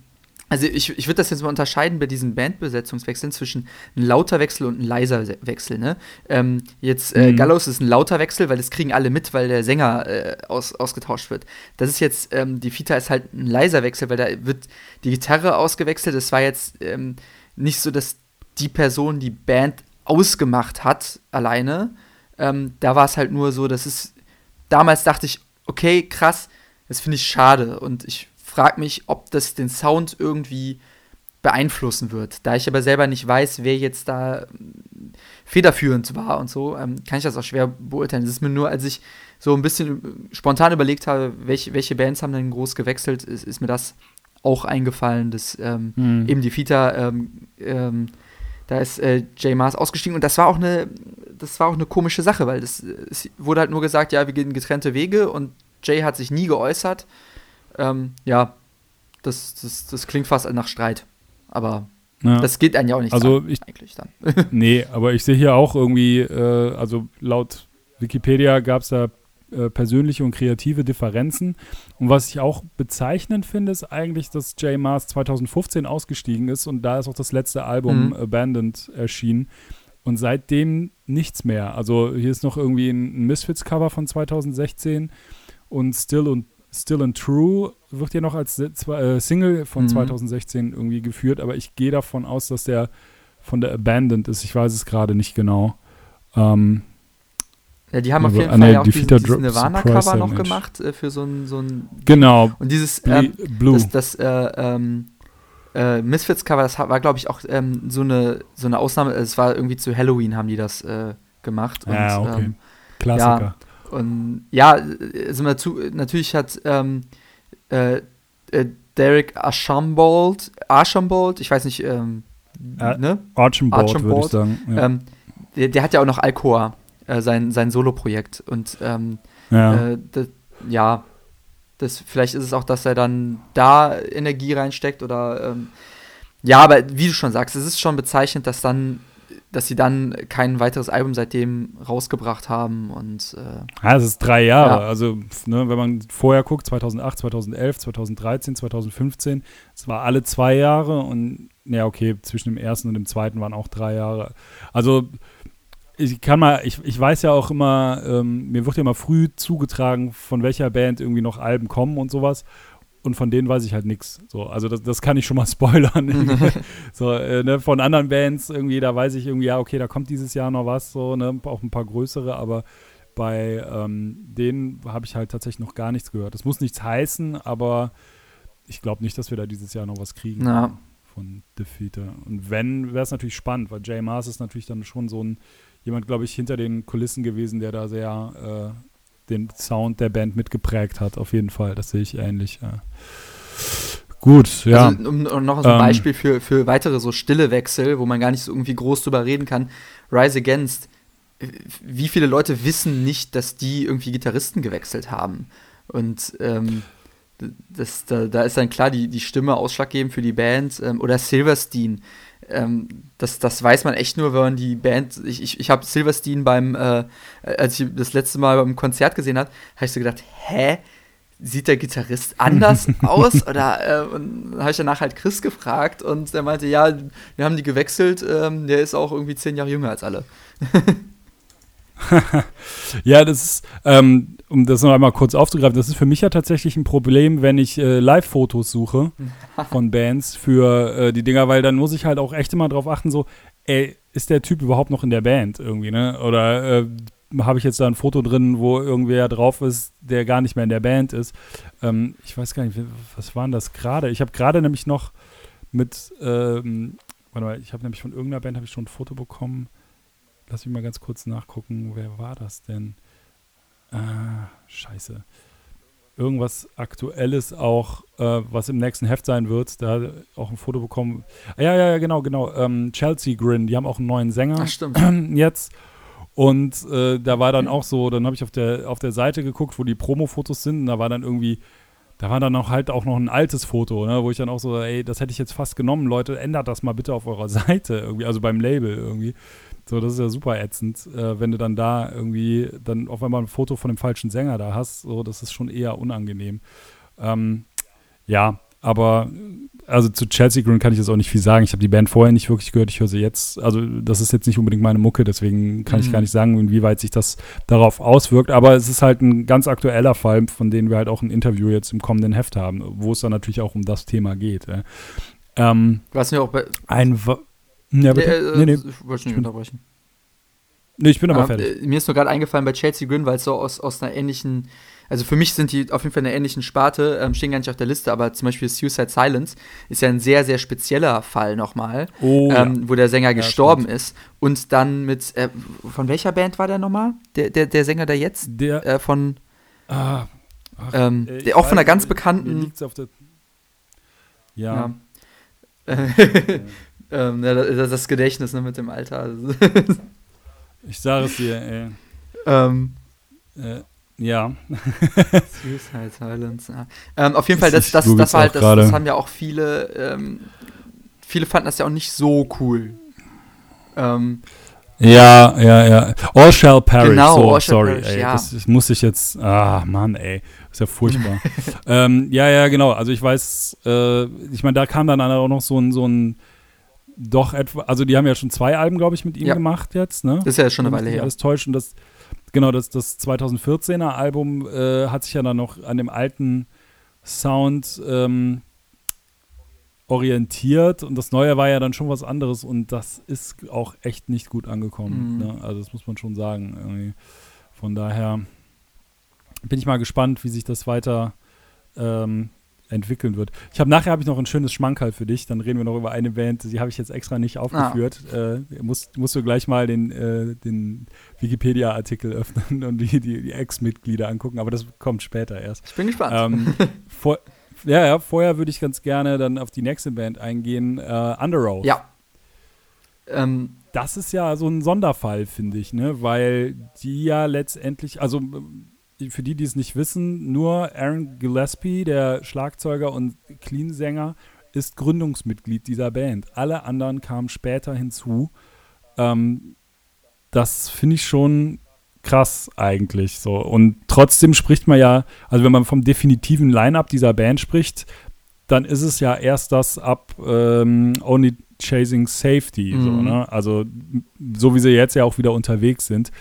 also ich, ich würde das jetzt mal unterscheiden bei diesen Bandbesetzungswechseln zwischen ein lauter Wechsel und ein leiser Wechsel. Ne? Ähm, jetzt äh, mhm. Gallows ist ein lauter Wechsel, weil das kriegen alle mit, weil der Sänger äh, aus, ausgetauscht wird. Das ist jetzt, ähm, die Fita ist halt ein leiser Wechsel, weil da wird die Gitarre ausgewechselt. Das war jetzt ähm, nicht so, dass die Person die Band ausgemacht hat alleine. Ähm, da war es halt nur so, dass es damals dachte ich, okay, krass, das finde ich schade und ich frage mich, ob das den Sound irgendwie beeinflussen wird. Da ich aber selber nicht weiß, wer jetzt da ähm, federführend war und so, ähm, kann ich das auch schwer beurteilen. Es ist mir nur, als ich so ein bisschen spontan überlegt habe, welche, welche Bands haben denn groß gewechselt, ist, ist mir das auch eingefallen, dass ähm, hm. eben die Fita, ähm, ähm, da ist äh, Jay Mars ausgestiegen und das war auch eine, das war auch eine komische Sache, weil das es wurde halt nur gesagt, ja, wir gehen getrennte Wege und Jay hat sich nie geäußert ähm, ja, das, das, das klingt fast nach Streit. Aber ja. das geht einem ja auch nicht also an, ich, eigentlich dann. *laughs* nee, aber ich sehe hier auch irgendwie, äh, also laut Wikipedia gab es da äh, persönliche und kreative Differenzen. Und was ich auch bezeichnend finde, ist eigentlich, dass Jay Mars 2015 ausgestiegen ist und da ist auch das letzte Album mhm. Abandoned erschienen. Und seitdem nichts mehr. Also hier ist noch irgendwie ein Misfits-Cover von 2016 und Still und Still and True wird ja noch als äh, Single von mhm. 2016 irgendwie geführt, aber ich gehe davon aus, dass der von der Abandoned ist. Ich weiß es gerade nicht genau. Ähm, ja, die haben auf jeden Fall ja auch diesen, diesen Nirvana-Cover noch gemacht äh, für so ein, so ein Genau. Und dieses äh, Blue. das, das äh, ähm, äh, Misfits-Cover, das war, glaube ich, auch ähm, so, eine, so eine Ausnahme. Es war irgendwie zu Halloween haben die das äh, gemacht. Und, ja, okay. Ähm, Klassiker. Ja, und ja, also natürlich hat ähm, äh, äh, Derek Archambault, Archambault, ich weiß nicht, ähm, äh, ne? Archambault, Archambault würde ich sagen. Ja. Ähm, der, der, hat ja auch noch Alcoa, äh, sein, sein Solo-Projekt. Und ähm, ja. Äh, das, ja, das, vielleicht ist es auch, dass er dann da Energie reinsteckt oder ähm, ja, aber wie du schon sagst, es ist schon bezeichnend, dass dann dass sie dann kein weiteres Album seitdem rausgebracht haben und äh, ja, es ist drei Jahre. Ja. Also ne, wenn man vorher guckt, 2008, 2011, 2013, 2015, es war alle zwei Jahre und ja okay, zwischen dem ersten und dem zweiten waren auch drei Jahre. Also ich kann mal, ich, ich weiß ja auch immer, ähm, mir wird ja immer früh zugetragen, von welcher Band irgendwie noch Alben kommen und sowas und von denen weiß ich halt nichts. So, also das, das kann ich schon mal *laughs* spoilern. *laughs* so, äh, ne, von anderen Bands irgendwie, da weiß ich irgendwie, ja, okay, da kommt dieses Jahr noch was, so, ne, auch ein paar größere, aber bei ähm, denen habe ich halt tatsächlich noch gar nichts gehört. Das muss nichts heißen, aber ich glaube nicht, dass wir da dieses Jahr noch was kriegen ja. von Defeater. Und wenn, wäre es natürlich spannend, weil Jay Mars ist natürlich dann schon so ein jemand, glaube ich, hinter den Kulissen gewesen, der da sehr äh, den Sound der Band mitgeprägt hat, auf jeden Fall. Das sehe ich ähnlich. Ja. Gut, ja. Also, um, um noch so ein ähm, Beispiel für, für weitere so stille Wechsel, wo man gar nicht so irgendwie groß drüber reden kann. Rise Against. Wie viele Leute wissen nicht, dass die irgendwie Gitarristen gewechselt haben? Und ähm, das, da, da, ist dann klar die, die Stimme ausschlaggebend für die Band. Ähm, oder Silverstein ähm, das, das weiß man echt nur, wenn man die Band. Ich, ich, ich habe Silverstein beim, äh, als ich das letzte Mal beim Konzert gesehen habe, habe ich so gedacht, hä? Sieht der Gitarrist anders *laughs* aus? Oder äh, und habe ich danach halt Chris gefragt und er meinte, ja, wir haben die gewechselt, ähm, der ist auch irgendwie zehn Jahre jünger als alle. *laughs* *laughs* ja, das ist, ähm, um das noch einmal kurz aufzugreifen, das ist für mich ja tatsächlich ein Problem, wenn ich äh, Live-Fotos suche *laughs* von Bands für äh, die Dinger, weil dann muss ich halt auch echt immer drauf achten, so, ey, ist der Typ überhaupt noch in der Band irgendwie, ne? Oder äh, habe ich jetzt da ein Foto drin, wo irgendwer drauf ist, der gar nicht mehr in der Band ist. Ähm, ich weiß gar nicht, was waren das gerade? Ich habe gerade nämlich noch mit, ähm, warte mal, ich habe nämlich von irgendeiner Band habe ich schon ein Foto bekommen Lass mich mal ganz kurz nachgucken, wer war das denn? Ah, scheiße. Irgendwas Aktuelles auch, äh, was im nächsten Heft sein wird. Da auch ein Foto bekommen. Ah, ja, ja, ja, genau, genau. Ähm, Chelsea Grin, die haben auch einen neuen Sänger. Ach, stimmt. *clears throat* Jetzt. Und äh, da war dann auch so, dann habe ich auf der, auf der Seite geguckt, wo die Promo-Fotos sind. Und da war dann irgendwie, da war dann auch halt auch noch ein altes Foto, ne, wo ich dann auch so, ey, das hätte ich jetzt fast genommen, Leute, ändert das mal bitte auf eurer *laughs* Seite irgendwie, also beim Label irgendwie. So, das ist ja super ätzend, äh, wenn du dann da irgendwie dann auf einmal ein Foto von dem falschen Sänger da hast. So, das ist schon eher unangenehm. Ähm, ja, Aber also zu Chelsea Green kann ich jetzt auch nicht viel sagen. Ich habe die Band vorher nicht wirklich gehört. Ich höre sie jetzt. Also das ist jetzt nicht unbedingt meine Mucke, deswegen kann mhm. ich gar nicht sagen, inwieweit sich das darauf auswirkt. Aber es ist halt ein ganz aktueller Fall, von dem wir halt auch ein Interview jetzt im kommenden Heft haben, wo es dann natürlich auch um das Thema geht. Äh. Ähm, Was mir auch bei ein ja, bitte? Äh, nee, nee. Ich wollte nicht unterbrechen. Nee, ich bin aber ah, fertig. Äh, mir ist nur gerade eingefallen bei Chelsea Green, weil es so aus, aus einer ähnlichen also für mich sind die auf jeden Fall in einer ähnlichen Sparte, ähm, stehen gar nicht auf der Liste, aber zum Beispiel Suicide Silence ist ja ein sehr, sehr spezieller Fall nochmal, oh, ähm, ja. wo der Sänger ja, gestorben stimmt. ist und dann mit, äh, von welcher Band war der nochmal? Der, der, der Sänger da jetzt? Der, äh, von, ah, ach, ähm, der, auch von einer ganz bekannten, ja. ja. *laughs* *laughs* ähm, das, das, Gedächtnis ne, mit dem Alter. *laughs* ich sage es dir, ey. Ähm, äh, ja. *laughs* Suicide Silence. Ja. Ähm, auf jeden Fall, das, das, das war halt, das, das, haben ja auch viele, ähm, viele fanden das ja auch nicht so cool. Ähm, ja, ja, ja. All shall perish. Genau, so, all shall sorry, perish, ey, ja. das, das, muss ich jetzt. Ah, Mann, ey, ist ja furchtbar. *laughs* ähm, ja, ja, genau. Also ich weiß, äh, ich meine, da kam dann auch noch so ein, so ein doch etwa, also die haben ja schon zwei Alben, glaube ich, mit ihm ja. gemacht jetzt, ne? Das ist ja schon eine Weile her. Alles täuscht und das Genau, das, das 2014er Album äh, hat sich ja dann noch an dem alten Sound ähm, orientiert und das neue war ja dann schon was anderes und das ist auch echt nicht gut angekommen. Mhm. Ne? Also das muss man schon sagen. Irgendwie. Von daher bin ich mal gespannt, wie sich das weiter ähm, entwickeln wird. Ich habe nachher habe ich noch ein schönes Schmankerl für dich. Dann reden wir noch über eine Band, die habe ich jetzt extra nicht aufgeführt. Ah. Äh, musst, musst du gleich mal den, äh, den Wikipedia-Artikel öffnen und die, die, die Ex-Mitglieder angucken, aber das kommt später erst. Ich bin gespannt. Ähm, *laughs* vor, ja, ja, vorher würde ich ganz gerne dann auf die nächste Band eingehen, äh, Underoath. Ja. Ähm, das ist ja so ein Sonderfall, finde ich, ne? Weil die ja letztendlich, also für die, die es nicht wissen, nur Aaron Gillespie, der Schlagzeuger und Clean-Sänger, ist Gründungsmitglied dieser Band. Alle anderen kamen später hinzu. Ähm, das finde ich schon krass eigentlich so. Und trotzdem spricht man ja, also wenn man vom definitiven Line-up dieser Band spricht, dann ist es ja erst das ab ähm, Only Chasing Safety. Mhm. So, ne? Also so wie sie jetzt ja auch wieder unterwegs sind.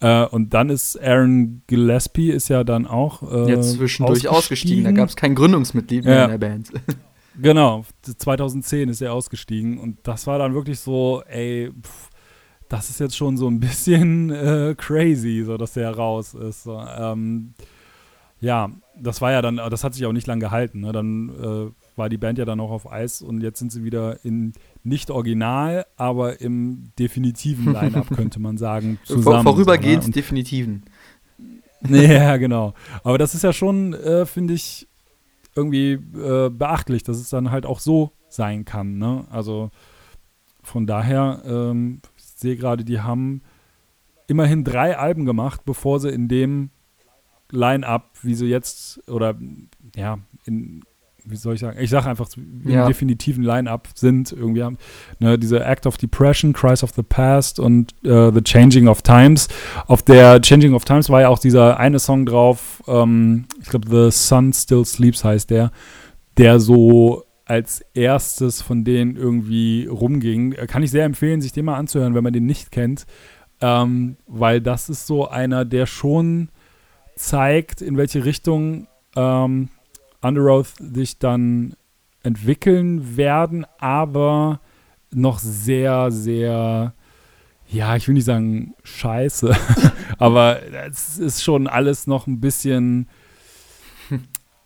Äh, und dann ist Aaron Gillespie ist ja dann auch äh, Jetzt zwischendurch ausgestiegen. Da gab es kein Gründungsmitglied mehr ja. in der Band. *laughs* genau, 2010 ist er ausgestiegen und das war dann wirklich so, ey, pff, das ist jetzt schon so ein bisschen äh, crazy, so dass der raus ist. So, ähm, ja, das war ja dann, das hat sich auch nicht lang gehalten. Ne? Dann äh, war die Band ja dann auch auf Eis und jetzt sind sie wieder in nicht original, aber im definitiven Line-Up, *laughs* könnte man sagen. Zusammen, Vorübergehend so, ne? definitiven. *laughs* ja, genau. Aber das ist ja schon, äh, finde ich, irgendwie äh, beachtlich, dass es dann halt auch so sein kann. Ne? Also von daher, ähm, ich sehe gerade, die haben immerhin drei Alben gemacht, bevor sie in dem Line-Up, wie sie jetzt, oder ja, in wie soll ich sagen, ich sage einfach, ja. im definitiven Line-Up sind. Irgendwie haben ne, diese Act of Depression, Cries of the Past und uh, The Changing of Times. Auf der Changing of Times war ja auch dieser eine Song drauf, ähm, ich glaube, The Sun Still Sleeps heißt der, der so als erstes von denen irgendwie rumging. Kann ich sehr empfehlen, sich den mal anzuhören, wenn man den nicht kennt. Ähm, weil das ist so einer, der schon zeigt, in welche Richtung ähm, Underoath sich dann entwickeln werden, aber noch sehr, sehr, ja, ich will nicht sagen scheiße, *laughs* aber es ist schon alles noch ein bisschen,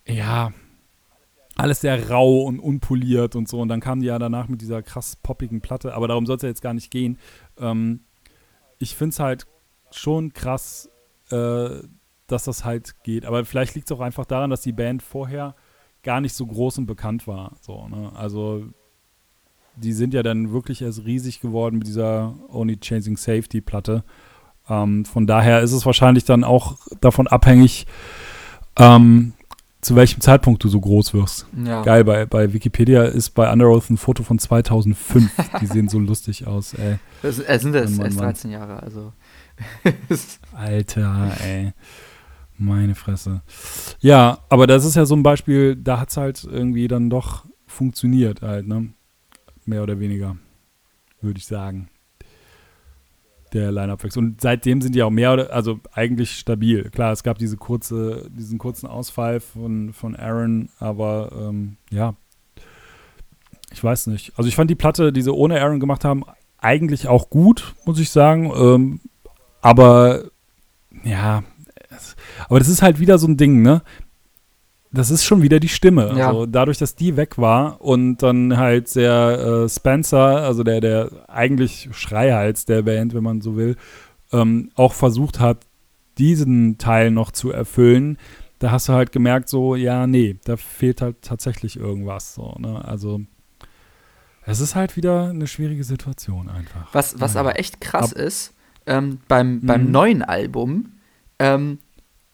ja, alles sehr rau und unpoliert und so. Und dann kam die ja danach mit dieser krass poppigen Platte, aber darum soll es ja jetzt gar nicht gehen. Ähm, ich finde es halt schon krass, äh, dass das halt geht. Aber vielleicht liegt es auch einfach daran, dass die Band vorher gar nicht so groß und bekannt war. So, ne? Also die sind ja dann wirklich erst riesig geworden mit dieser Only Chasing Safety Platte. Ähm, von daher ist es wahrscheinlich dann auch davon abhängig, ähm, zu welchem Zeitpunkt du so groß wirst. Ja. Geil, bei, bei Wikipedia ist bei Underoath ein Foto von 2005. Die sehen so *laughs* lustig aus, ey. Es, sind es erst 13 Jahre, also. *laughs* Alter, ey. Meine Fresse. Ja, aber das ist ja so ein Beispiel, da hat es halt irgendwie dann doch funktioniert halt, ne? Mehr oder weniger, würde ich sagen. Der Line-Up-Wechsel. Und seitdem sind die auch mehr oder, also eigentlich stabil. Klar, es gab diese kurze, diesen kurzen Ausfall von, von Aaron, aber ähm, ja, ich weiß nicht. Also ich fand die Platte, die sie ohne Aaron gemacht haben, eigentlich auch gut, muss ich sagen. Ähm, aber ja, aber das ist halt wieder so ein Ding, ne? Das ist schon wieder die Stimme. Ja. Also dadurch, dass die weg war und dann halt der äh, Spencer, also der, der eigentlich Schreihals der Band, wenn man so will, ähm, auch versucht hat, diesen Teil noch zu erfüllen, da hast du halt gemerkt, so, ja, nee, da fehlt halt tatsächlich irgendwas. So, ne? Also es ist halt wieder eine schwierige Situation einfach. Was, was ja. aber echt krass Ab ist, ähm, beim, beim mhm. neuen Album, ähm,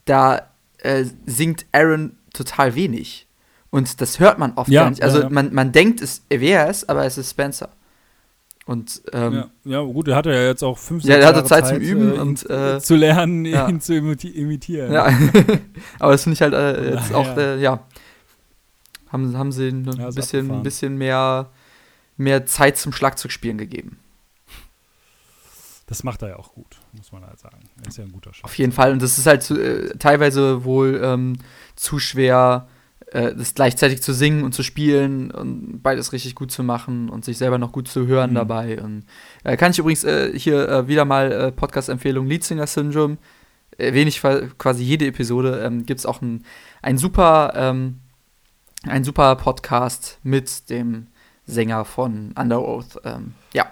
da äh, singt Aaron total wenig. Und das hört man oft ja, gar nicht. Also ja, ja. Man, man denkt, es wäre es, aber es ist Spencer. Und ähm, ja, gut, er hatte ja jetzt auch fünf Ja, er hatte Zeit, Zeit, zum Üben äh, und äh, zu lernen, ihn zu imiti imitieren. Ja, *laughs* aber das finde ich halt äh, jetzt auch, äh, ja, haben, haben sie ein bisschen, bisschen mehr, mehr Zeit zum Schlagzeugspielen gegeben. Das macht er ja auch gut, muss man halt sagen. Er ist ja ein guter Schauspieler. Auf jeden Fall. Und das ist halt zu, äh, teilweise wohl ähm, zu schwer, äh, das gleichzeitig zu singen und zu spielen und beides richtig gut zu machen und sich selber noch gut zu hören mhm. dabei. Und äh, kann ich übrigens äh, hier äh, wieder mal äh, Podcast-Empfehlung Leadsinger Syndrome. Erwähne ich quasi jede Episode. Ähm, Gibt es auch ein, ein super, ähm, ein super Podcast mit dem Sänger von Under Oath. Ähm, ja,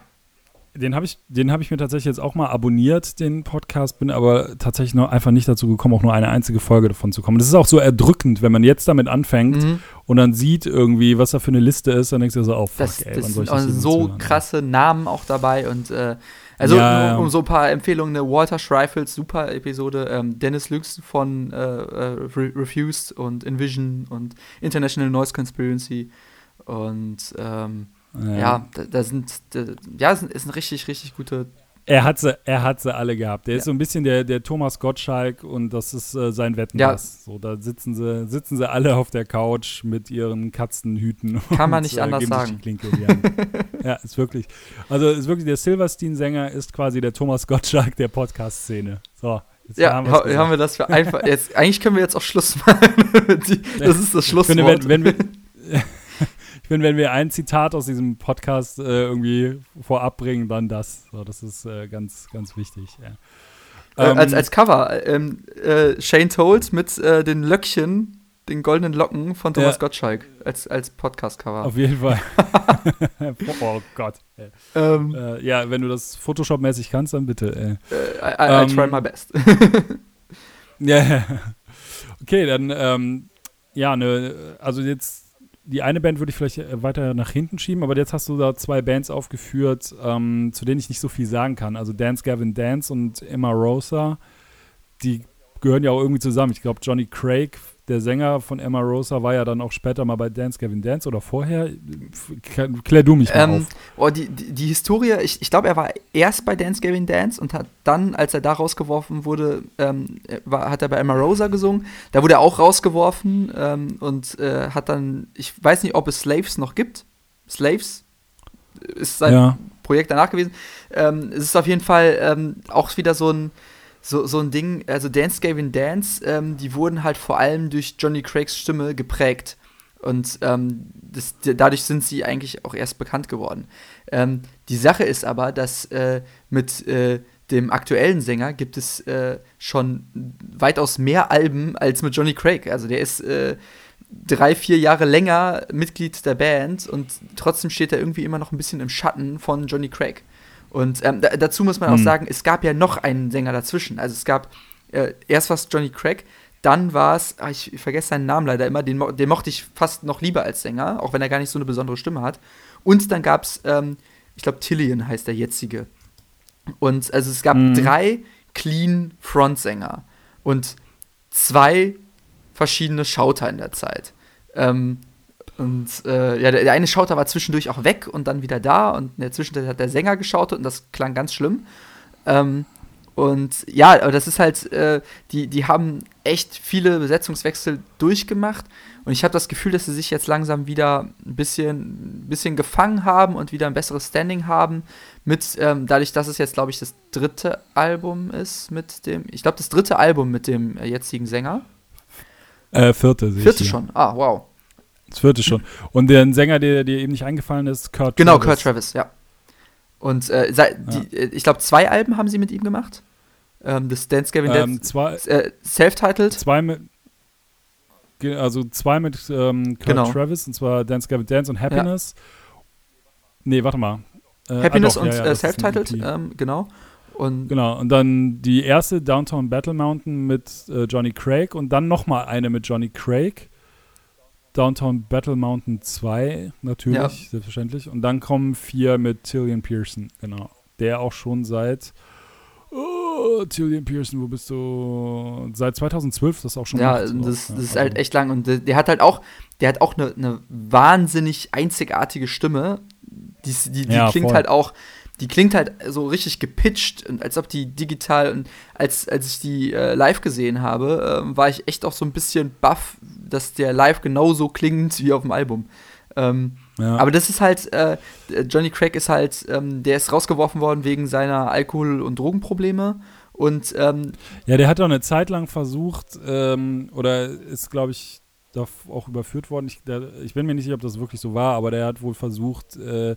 den habe ich, hab ich mir tatsächlich jetzt auch mal abonniert, den Podcast, bin aber tatsächlich noch einfach nicht dazu gekommen, auch nur eine einzige Folge davon zu kommen. Das ist auch so erdrückend, wenn man jetzt damit anfängt mhm. und dann sieht irgendwie, was da für eine Liste ist, dann denkst du so, oh fuck, das, ey, das sind so krasse Namen auch dabei und äh, also ja, um, um, so ein paar Empfehlungen, eine Walter Schreifels, super Episode, ähm, Dennis Lux von äh, äh, Refused und Envision und International Noise Conspiracy und ähm, ja, ja da, da, sind, da, ja, ist ein richtig, richtig gute. Er hat sie, er hat sie alle gehabt. Der ja. ist so ein bisschen der, der Thomas Gottschalk und das ist äh, sein Wettenpass. Ja. So, da sitzen sie, sitzen sie alle auf der Couch mit ihren Katzenhüten. Kann man nicht und, äh, anders sagen. *laughs* ja, ist wirklich. Also ist wirklich, der Silverstein-Sänger ist quasi der Thomas Gottschalk der Podcast-Szene. So. Jetzt ja, haben, ha haben wir das für einfach. Jetzt, eigentlich können wir jetzt auch Schluss machen. *laughs* das ist das Schlusswort. Finde, wenn, wenn wir, ich finde, wenn wir ein Zitat aus diesem Podcast äh, irgendwie vorab bringen, dann das. So, das ist äh, ganz, ganz wichtig. Ja. Äh, ähm, als, als Cover, ähm, äh, Shane Told mit äh, den Löckchen, den goldenen Locken von Thomas. Gottschalk als, als Podcast-Cover. Auf jeden Fall. *laughs* *laughs* oh Gott. Ähm, äh, ja, wenn du das Photoshop-mäßig kannst, dann bitte. I, I, I try ähm, my best. *laughs* ja, okay, dann ähm, ja, ne, also jetzt die eine Band würde ich vielleicht äh, weiter nach hinten schieben, aber jetzt hast du da zwei Bands aufgeführt, ähm, zu denen ich nicht so viel sagen kann. Also Dance Gavin Dance und Emma Rosa, die gehören ja auch irgendwie zusammen. Ich glaube, Johnny Craig der Sänger von Emma Rosa war ja dann auch später mal bei Dance Gavin Dance oder vorher. Klär du mich mal ähm, auf. Oh, die, die, die Historie, ich, ich glaube, er war erst bei Dance Gavin Dance und hat dann, als er da rausgeworfen wurde, ähm, war, hat er bei Emma Rosa gesungen. Da wurde er auch rausgeworfen ähm, und äh, hat dann, ich weiß nicht, ob es Slaves noch gibt. Slaves ist sein ja. Projekt danach gewesen. Ähm, es ist auf jeden Fall ähm, auch wieder so ein so, so ein Ding, also Dance Gavin Dance, ähm, die wurden halt vor allem durch Johnny Craigs Stimme geprägt. Und ähm, das, dadurch sind sie eigentlich auch erst bekannt geworden. Ähm, die Sache ist aber, dass äh, mit äh, dem aktuellen Sänger gibt es äh, schon weitaus mehr Alben als mit Johnny Craig. Also der ist äh, drei, vier Jahre länger Mitglied der Band und trotzdem steht er irgendwie immer noch ein bisschen im Schatten von Johnny Craig. Und ähm, da, dazu muss man auch hm. sagen, es gab ja noch einen Sänger dazwischen. Also es gab äh, erst was Johnny Craig, dann war es, ah, ich vergesse seinen Namen leider immer, den, den, mochte ich fast noch lieber als Sänger, auch wenn er gar nicht so eine besondere Stimme hat. Und dann gab es, ähm, ich glaube, Tillian heißt der jetzige. Und also es gab mhm. drei clean Frontsänger und zwei verschiedene Schauter in der Zeit. Ähm, und äh, ja, der, der, eine Schauter war zwischendurch auch weg und dann wieder da und in der Zwischenzeit hat der Sänger geschaut und das klang ganz schlimm. Ähm, Und ja, aber das ist halt, äh, die, die haben echt viele Besetzungswechsel durchgemacht. Und ich habe das Gefühl, dass sie sich jetzt langsam wieder ein bisschen, bisschen gefangen haben und wieder ein besseres Standing haben. Mit, ähm, dadurch, dass es jetzt, glaube ich, das dritte Album ist mit dem, ich glaube, das dritte Album mit dem jetzigen Sänger. Äh, vierte, Vierte schon, ah, wow. Das vierte schon. Und der Sänger, der dir eben nicht eingefallen ist, Kurt genau, Travis. Genau, Kurt Travis, ja. Und äh, ja. die, äh, ich glaube, zwei Alben haben sie mit ihm gemacht. Ähm, das Dance Gavin ähm, Dance. Äh, Self-titled. Zwei mit. Also zwei mit ähm, Kurt genau. Travis, und zwar Dance Gavin Dance und Happiness. Ja. Nee, warte mal. Äh, ah, Happiness ah, doch, und ja, ja, äh, Self-titled, ähm, genau. Und genau, und dann die erste Downtown Battle Mountain mit äh, Johnny Craig und dann nochmal eine mit Johnny Craig. Downtown Battle Mountain 2, natürlich, ja. selbstverständlich. Und dann kommen vier mit Tillian Pearson, genau. Der auch schon seit Oh, Tillian Pearson, wo bist du? Seit 2012, das ist auch schon. Ja, das, das, ist also. halt echt lang. Und der, der, hat halt auch, der hat auch eine, eine wahnsinnig einzigartige Stimme. Die, die, die ja, klingt voll. halt auch, die klingt halt so richtig gepitcht und als ob die digital und als, als ich die äh, live gesehen habe, äh, war ich echt auch so ein bisschen baff, dass der live genauso klingt wie auf dem Album. Ähm, ja. Aber das ist halt, äh, Johnny Craig ist halt, ähm, der ist rausgeworfen worden wegen seiner Alkohol- und Drogenprobleme. Und ähm, ja, der hat auch eine Zeit lang versucht, ähm, oder ist, glaube ich, auch überführt worden. Ich, der, ich, bin mir nicht sicher, ob das wirklich so war, aber der hat wohl versucht, äh,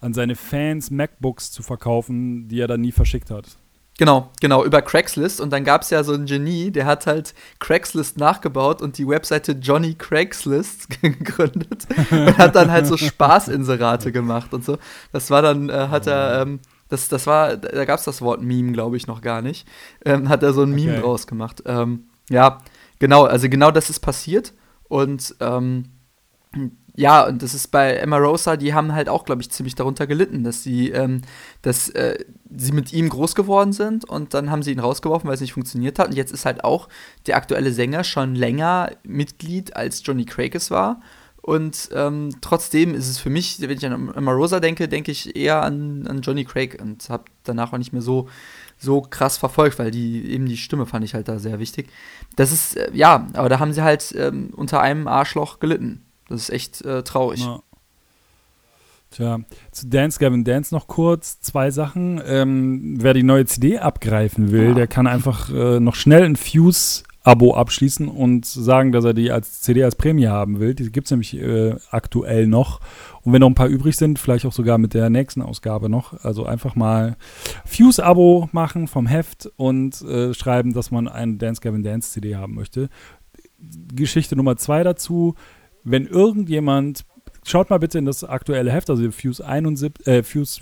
an seine Fans MacBooks zu verkaufen, die er dann nie verschickt hat. Genau, genau, über Craigslist. Und dann gab es ja so ein Genie, der hat halt Craigslist nachgebaut und die Webseite Johnny Craigslist *laughs* gegründet und hat dann halt so *laughs* Spaßinserate gemacht und so. Das war dann, äh, hat er, ähm, das, das war, da gab es das Wort Meme, glaube ich, noch gar nicht. Ähm, hat er so ein Meme okay. draus gemacht. Ähm, ja, genau, also genau das ist passiert. Und ähm, ja, und das ist bei Emma Rosa, die haben halt auch, glaube ich, ziemlich darunter gelitten, dass sie, ähm, dass äh, sie mit ihm groß geworden sind und dann haben sie ihn rausgeworfen, weil es nicht funktioniert hat. Und jetzt ist halt auch der aktuelle Sänger schon länger Mitglied, als Johnny Craig es war. Und ähm, trotzdem ist es für mich, wenn ich an Emma Rosa denke, denke ich eher an, an Johnny Craig und habe danach auch nicht mehr so, so krass verfolgt, weil die eben die Stimme fand ich halt da sehr wichtig. Das ist, äh, ja, aber da haben sie halt ähm, unter einem Arschloch gelitten. Das ist echt äh, traurig. Ja. Tja, zu Dance Gavin Dance noch kurz zwei Sachen. Ähm, wer die neue CD abgreifen will, ja. der kann einfach äh, noch schnell ein Fuse-Abo abschließen und sagen, dass er die als CD als Prämie haben will. Die gibt es nämlich äh, aktuell noch. Und wenn noch ein paar übrig sind, vielleicht auch sogar mit der nächsten Ausgabe noch. Also einfach mal Fuse-Abo machen vom Heft und äh, schreiben, dass man eine Dance Gavin Dance CD haben möchte. Geschichte Nummer zwei dazu wenn irgendjemand, schaut mal bitte in das aktuelle Heft, also Fuse 71, äh, Fuse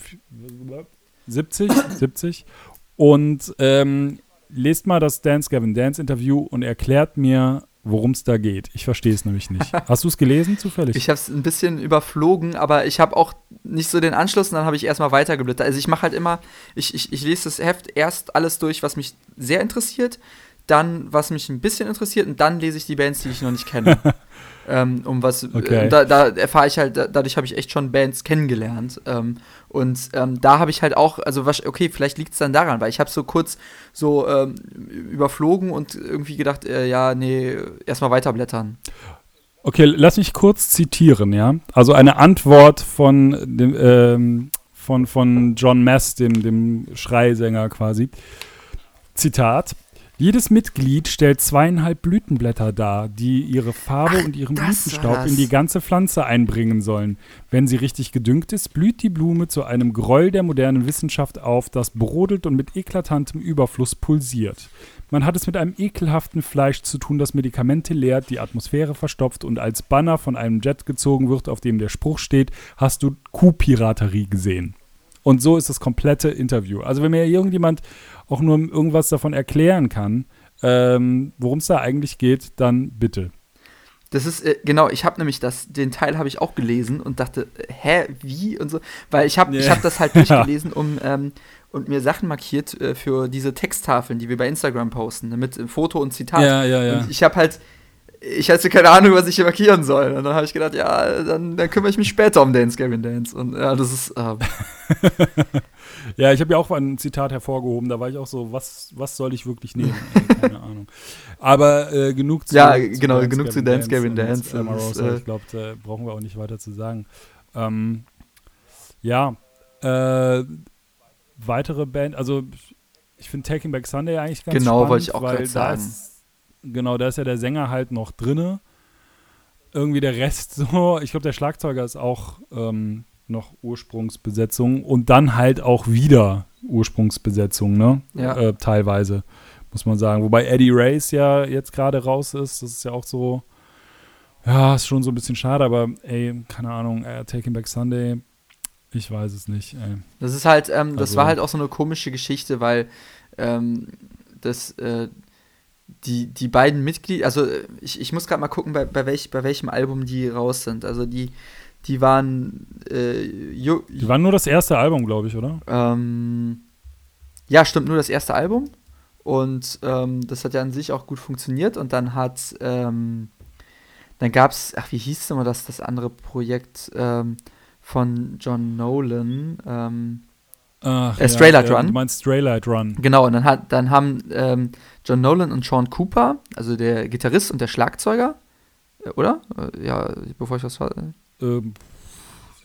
70, 70 *coughs* und ähm, lest mal das Dance Gavin Dance Interview und erklärt mir, worum es da geht. Ich verstehe es nämlich nicht. *laughs* Hast du es gelesen zufällig? Ich habe es ein bisschen überflogen, aber ich habe auch nicht so den Anschluss und dann habe ich erstmal weitergeblättert. Also ich mache halt immer, ich, ich, ich lese das Heft erst alles durch, was mich sehr interessiert, dann was mich ein bisschen interessiert und dann lese ich die Bands, die ich noch nicht kenne. *laughs* ähm, um was, okay. äh, da, da erfahre ich halt, da, dadurch habe ich echt schon Bands kennengelernt. Ähm, und ähm, da habe ich halt auch, also was, okay, vielleicht liegt es dann daran, weil ich habe so kurz so ähm, überflogen und irgendwie gedacht, äh, ja, nee, erstmal weiterblättern. Okay, lass mich kurz zitieren, ja. Also eine Antwort von dem, ähm, von, von John Mass, dem, dem Schreisänger quasi. Zitat. Jedes Mitglied stellt zweieinhalb Blütenblätter dar, die ihre Farbe Ach, und ihren Blütenstaub in die ganze Pflanze einbringen sollen. Wenn sie richtig gedüngt ist, blüht die Blume zu einem Gräuel der modernen Wissenschaft auf, das brodelt und mit eklatantem Überfluss pulsiert. Man hat es mit einem ekelhaften Fleisch zu tun, das Medikamente leert, die Atmosphäre verstopft und als Banner von einem Jet gezogen wird, auf dem der Spruch steht: Hast du Kuhpiraterie gesehen? Und so ist das komplette Interview. Also, wenn mir irgendjemand auch nur irgendwas davon erklären kann, ähm, worum es da eigentlich geht, dann bitte. Das ist äh, genau, ich habe nämlich das, den Teil habe ich auch gelesen und dachte, hä, wie und so, weil ich habe, yeah. ich habe das halt *laughs* durchgelesen, um ähm, und mir Sachen markiert äh, für diese Texttafeln, die wir bei Instagram posten, ne, mit Foto und Zitat. Ja, ja, ja. Und ich habe halt ich hatte keine Ahnung, was ich hier markieren soll. Und dann habe ich gedacht, ja, dann, dann, kümmere ich mich später um Dance Gavin Dance. Und ja, das ist. Ähm *laughs* ja, ich habe ja auch ein Zitat hervorgehoben. Da war ich auch so, was, was soll ich wirklich nehmen? keine Ahnung. Aber äh, genug zu. Ja, zu genau, Dance genug Gavin zu Dance Gavin Dance. Dance Rosa, äh, ich glaube, da brauchen wir auch nicht weiter zu sagen. Ähm, ja, äh, weitere Band, also ich finde Taking Back Sunday eigentlich ganz genau, spannend. Genau, wollte ich auch gerade sagen. Ist, genau, da ist ja der Sänger halt noch drinne. Irgendwie der Rest *laughs* so, ich glaube, der Schlagzeuger ist auch ähm, noch Ursprungsbesetzung und dann halt auch wieder Ursprungsbesetzung, ne? Ja. Äh, teilweise, muss man sagen. Wobei Eddie Race ja jetzt gerade raus ist, das ist ja auch so, ja, ist schon so ein bisschen schade, aber ey, keine Ahnung, äh, Taking Back Sunday, ich weiß es nicht. Ey. Das ist halt, ähm, das also, war halt auch so eine komische Geschichte, weil ähm, das, äh, die, die beiden Mitglieder, also ich, ich muss gerade mal gucken, bei, bei, welch, bei welchem Album die raus sind. Also die, die waren. Äh, die waren nur das erste Album, glaube ich, oder? Ähm, ja, stimmt, nur das erste Album. Und ähm, das hat ja an sich auch gut funktioniert. Und dann hat. Ähm, dann gab es, ach, wie hieß denn mal das, das andere Projekt ähm, von John Nolan? Ähm, Ach, äh, Straylight ja, Run. Du meinst Straylight Run. Genau, und dann, hat, dann haben ähm, John Nolan und Sean Cooper, also der Gitarrist und der Schlagzeuger, äh, oder? Äh, ja, bevor ich was. Äh, ähm,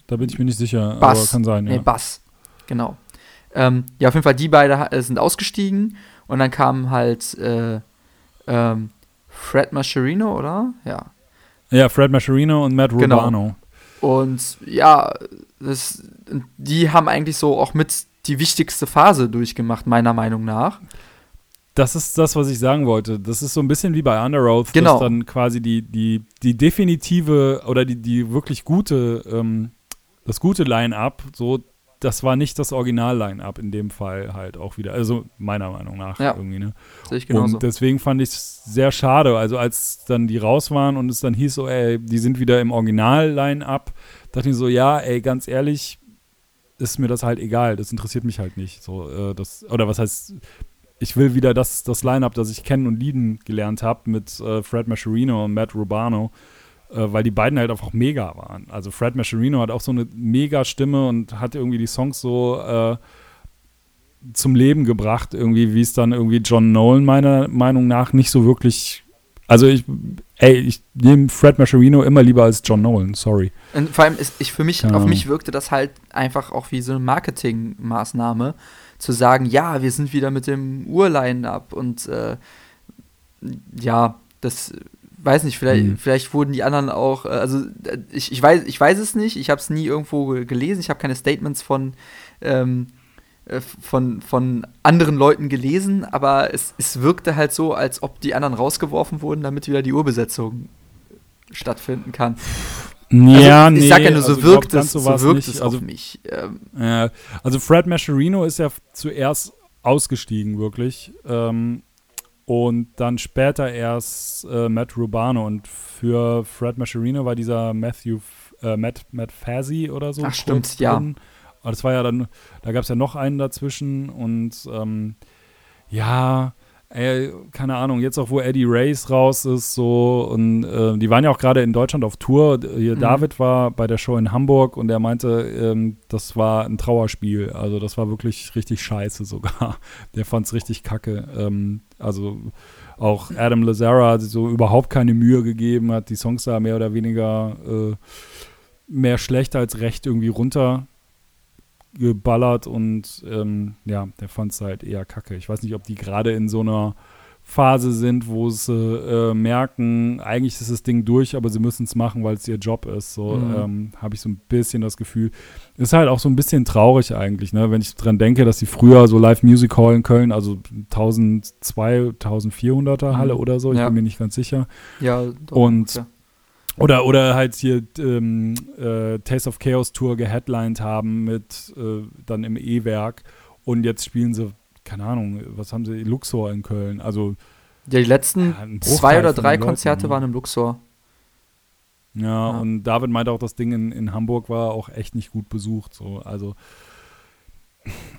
da bin ich mir nicht sicher, Bass. aber kann sein, ja. Nee, Bass, genau. Ähm, ja, auf jeden Fall, die beiden äh, sind ausgestiegen und dann kamen halt äh, ähm, Fred Mascherino, oder? Ja. Ja, Fred Mascherino und Matt genau. Rubano. Genau. Und ja, das, die haben eigentlich so auch mit die wichtigste Phase durchgemacht, meiner Meinung nach. Das ist das, was ich sagen wollte. Das ist so ein bisschen wie bei Under Oath, genau. dass dann quasi die, die, die definitive oder die, die wirklich gute, ähm, das gute Line-Up, so, das war nicht das Original-Line-Up in dem Fall halt auch wieder. Also meiner Meinung nach ja. irgendwie, ne? Sehe ich genauso. Und deswegen fand ich es sehr schade. Also als dann die raus waren und es dann hieß so, ey, die sind wieder im Original-Line-Up, dachte ich so, ja, ey, ganz ehrlich, ist mir das halt egal. Das interessiert mich halt nicht. So, äh, das, oder was heißt, ich will wieder das, das Line-Up, das ich kennen und lieben gelernt habe mit äh, Fred Mascherino und Matt Rubano, äh, weil die beiden halt einfach mega waren. Also Fred Mascherino hat auch so eine mega Stimme und hat irgendwie die Songs so äh, zum Leben gebracht, irgendwie, wie es dann irgendwie John Nolan meiner Meinung nach nicht so wirklich also ich, ey, ich nehme Fred Mascherino immer lieber als John Nolan, sorry. Und vor allem ist ich für mich, ja. auf mich wirkte das halt einfach auch wie so eine Marketingmaßnahme, zu sagen, ja, wir sind wieder mit dem Urline-Up und äh, ja, das weiß nicht, vielleicht, mhm. vielleicht wurden die anderen auch, äh, also ich, ich, weiß, ich weiß es nicht, ich habe es nie irgendwo gelesen, ich habe keine Statements von ähm, äh, von, von anderen Leuten gelesen, aber es, es wirkte halt so, als ob die anderen rausgeworfen wurden, damit wieder die Urbesetzung stattfinden kann. Ja, also, ich nee, sag ja nur, so also wirkt es, so wirkt es also, auf mich. Ähm. Ja, also Fred Mascherino ist ja zuerst ausgestiegen, wirklich. Ähm, und dann später erst äh, Matt Rubano. Und für Fred Mascherino war dieser Matthew, äh, Matt, Matt Fazzi oder so. Ach, stimmt, ja. Aber das war ja dann, da gab es ja noch einen dazwischen und ähm, ja, ey, keine Ahnung, jetzt auch wo Eddie Race raus ist, so und äh, die waren ja auch gerade in Deutschland auf Tour. Hier mhm. David war bei der Show in Hamburg und er meinte, ähm, das war ein Trauerspiel. Also das war wirklich richtig scheiße sogar. *laughs* Der fand es richtig kacke. Ähm, also auch Adam Lazara hat so überhaupt keine Mühe gegeben, hat die Songs da mehr oder weniger äh, mehr schlecht als recht irgendwie runter geballert und ähm, ja, der fand es halt eher kacke. Ich weiß nicht, ob die gerade in so einer Phase sind, wo sie äh, merken, eigentlich ist das Ding durch, aber sie müssen es machen, weil es ihr Job ist. So mhm. ähm, habe ich so ein bisschen das Gefühl. Ist halt auch so ein bisschen traurig eigentlich, ne? wenn ich dran denke, dass sie früher so Live Music Hall in Köln, also 1200, 1400er Halle mhm. oder so, ich ja. bin mir nicht ganz sicher. Ja, doch, und ja. Oder, oder halt hier ähm, äh, Taste of Chaos Tour geheadlined haben mit äh, dann im E-Werk und jetzt spielen sie, keine Ahnung, was haben sie, Luxor in Köln. Also ja, die letzten ja, zwei oder drei Konzerte Leuten, waren im Luxor. Ja, ja, und David meinte auch, das Ding in, in Hamburg war auch echt nicht gut besucht. So. Also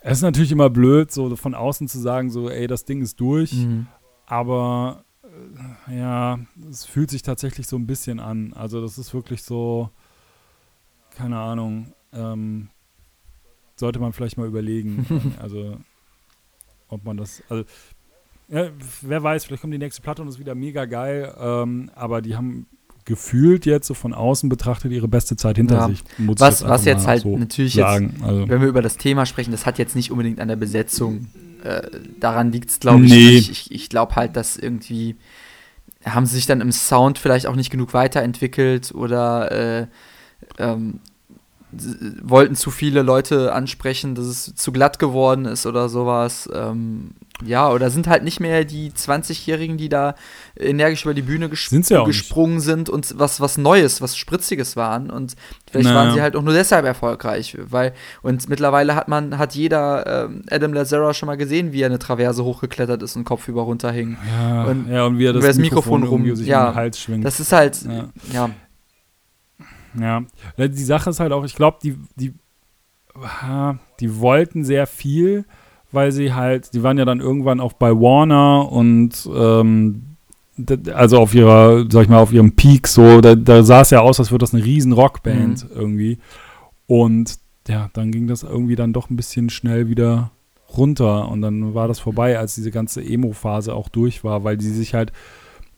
es ist natürlich immer blöd, so von außen zu sagen, so, ey, das Ding ist durch, mhm. aber ja, es fühlt sich tatsächlich so ein bisschen an. Also das ist wirklich so, keine Ahnung, ähm, sollte man vielleicht mal überlegen. *laughs* also ob man das, also ja, wer weiß, vielleicht kommt die nächste Platte und ist wieder mega geil, ähm, aber die haben gefühlt jetzt so von außen betrachtet ihre beste Zeit hinter ja. sich. was jetzt, was jetzt halt so natürlich sagen. jetzt, also. wenn wir über das Thema sprechen, das hat jetzt nicht unbedingt an der Besetzung, äh, daran liegt es glaube ich nee. nicht. Ich, ich glaube halt, dass irgendwie haben sie sich dann im Sound vielleicht auch nicht genug weiterentwickelt oder äh, ähm, wollten zu viele Leute ansprechen, dass es zu glatt geworden ist oder sowas. Ähm, ja, oder sind halt nicht mehr die 20-Jährigen, die da energisch über die Bühne ges ja gesprungen nicht. sind und was, was Neues, was Spritziges waren. Und vielleicht naja. waren sie halt auch nur deshalb erfolgreich. Weil, und mittlerweile hat man, hat jeder ähm, Adam Lazara schon mal gesehen, wie er eine Traverse hochgeklettert ist und kopfüber runterhing. Ja, und, ja, und wie er das, das Mikrofon, Mikrofon rum, sich ja, in den Hals schwingt. Das ist halt, ja. ja. Ja, die Sache ist halt auch, ich glaube, die, die, die wollten sehr viel, weil sie halt, die waren ja dann irgendwann auch bei Warner und ähm, also auf ihrer, sag ich mal, auf ihrem Peak so, da, da sah es ja aus, als würde das eine riesen Rockband mhm. irgendwie. Und ja, dann ging das irgendwie dann doch ein bisschen schnell wieder runter und dann war das vorbei, als diese ganze Emo-Phase auch durch war, weil die sich halt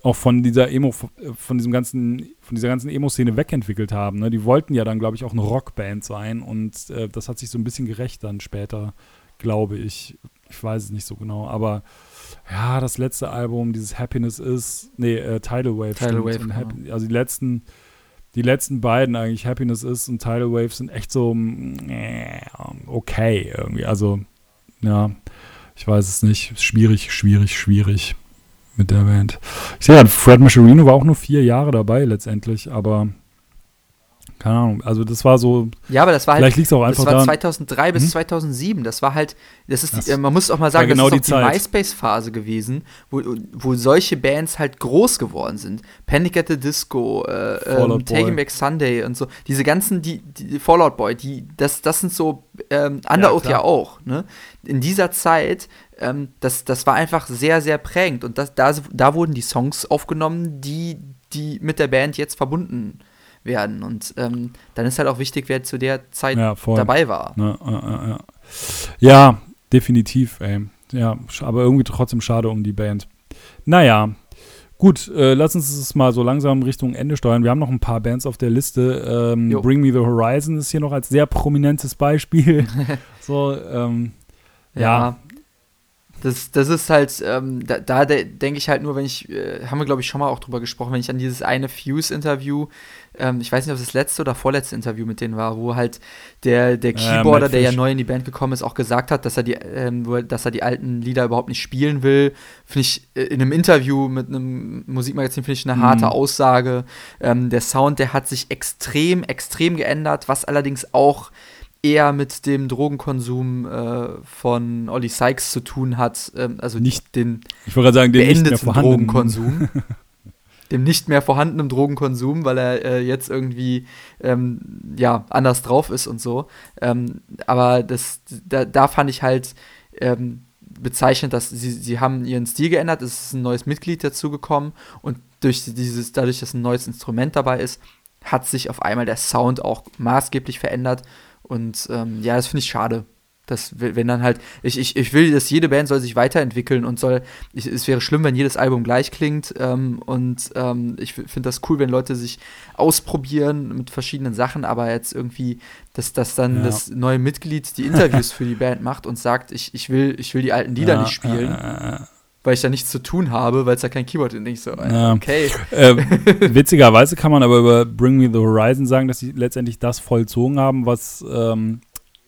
auch von dieser Emo, von diesem ganzen, von dieser ganzen Emo-Szene wegentwickelt haben. Ne? Die wollten ja dann, glaube ich, auch eine Rockband sein und äh, das hat sich so ein bisschen gerecht dann später glaube ich. Ich weiß es nicht so genau, aber ja, das letzte Album, dieses Happiness ist, nee, äh, Tidal Wave. Tidal Wave genau. Also die letzten, die letzten beiden eigentlich, Happiness ist und Tidal Wave sind echt so äh, okay irgendwie. Also, ja, ich weiß es nicht. Schwierig, schwierig, schwierig mit der Band. Ich sehe ja, Fred Mascherino war auch nur vier Jahre dabei letztendlich, aber keine Ahnung, also das war so. Ja, aber das war halt. Vielleicht liegt es auch einfach Das war 2003 hm? bis 2007. Das war halt. Das ist die, man muss auch mal sagen, genau das ist die, die MySpace-Phase gewesen, wo, wo solche Bands halt groß geworden sind. Panic at the Disco, äh, ähm, Taking Back Sunday und so. Diese ganzen, die, die Fallout Boy, die, das, das sind so, ähm, Underoath ja, ja, auch, ne? In dieser Zeit, ähm, das, das war einfach sehr, sehr prägend. Und das, da, da wurden die Songs aufgenommen, die, die mit der Band jetzt verbunden sind werden. Und ähm, dann ist halt auch wichtig, wer zu der Zeit ja, dabei war. Ja, ja, ja, definitiv, ey. Ja, aber irgendwie trotzdem schade um die Band. Naja, Gut, äh, lass uns es mal so langsam Richtung Ende steuern. Wir haben noch ein paar Bands auf der Liste. Ähm, Bring Me the Horizon ist hier noch als sehr prominentes Beispiel. *laughs* so, ähm, ja. ja. Das, das ist halt, ähm, da, da denke ich halt nur, wenn ich, äh, haben wir glaube ich schon mal auch drüber gesprochen, wenn ich an dieses eine Fuse-Interview ähm, ich weiß nicht, ob es das letzte oder vorletzte Interview mit denen war, wo halt der, der Keyboarder, der ja neu in die Band gekommen ist, auch gesagt hat, dass er die, ähm, dass er die alten Lieder überhaupt nicht spielen will. Finde ich äh, in einem Interview mit einem Musikmagazin finde ich eine mhm. harte Aussage. Ähm, der Sound, der hat sich extrem, extrem geändert, was allerdings auch eher mit dem Drogenkonsum äh, von Olli Sykes zu tun hat, ähm, also nicht den ich wollte sagen, den beendeten Drogenkonsum. *laughs* dem nicht mehr vorhandenen Drogenkonsum, weil er äh, jetzt irgendwie ähm, ja anders drauf ist und so. Ähm, aber das, da, da, fand ich halt ähm, bezeichnend, dass sie, sie haben ihren Stil geändert, es ist ein neues Mitglied dazugekommen und durch dieses, dadurch, dass ein neues Instrument dabei ist, hat sich auf einmal der Sound auch maßgeblich verändert. Und ähm, ja, das finde ich schade. Das, wenn dann halt, ich, ich, ich will, dass jede Band soll sich weiterentwickeln und soll, ich, es wäre schlimm, wenn jedes Album gleich klingt ähm, und ähm, ich finde das cool, wenn Leute sich ausprobieren mit verschiedenen Sachen, aber jetzt irgendwie, dass, dass dann ja. das neue Mitglied die Interviews für die Band macht und sagt, ich, ich, will, ich will die alten Lieder ja, nicht spielen. Äh, weil ich da nichts zu tun habe, weil es da kein Keyboard ist. Nicht so, ja. okay. *laughs* Äh, witzigerweise kann man aber über Bring Me the Horizon sagen, dass sie letztendlich das vollzogen haben, was ähm,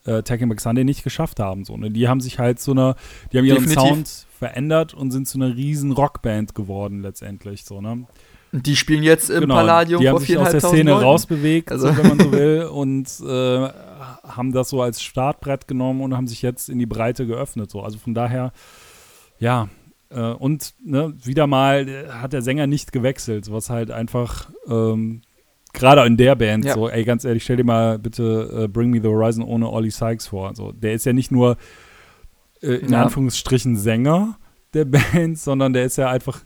äh, Taking Back Sunday nicht geschafft haben. So, ne? Die haben sich halt so eine, die haben ihren Definitiv. Sound verändert und sind zu einer riesen Rockband geworden letztendlich. So, ne? Die spielen jetzt im genau, Palladium die haben sich aus der Szene Leuten. rausbewegt, also. so, wenn man so *laughs* will, und äh, haben das so als Startbrett genommen und haben sich jetzt in die Breite geöffnet. So. Also von daher, ja, äh, und ne, wieder mal äh, hat der Sänger nicht gewechselt, was halt einfach ähm, gerade in der Band, ja. so, ey, ganz ehrlich, stell dir mal bitte uh, Bring Me the Horizon ohne Ollie Sykes vor. So, der ist ja nicht nur äh, in ja. Anführungsstrichen Sänger der *laughs* Band, sondern der ist ja einfach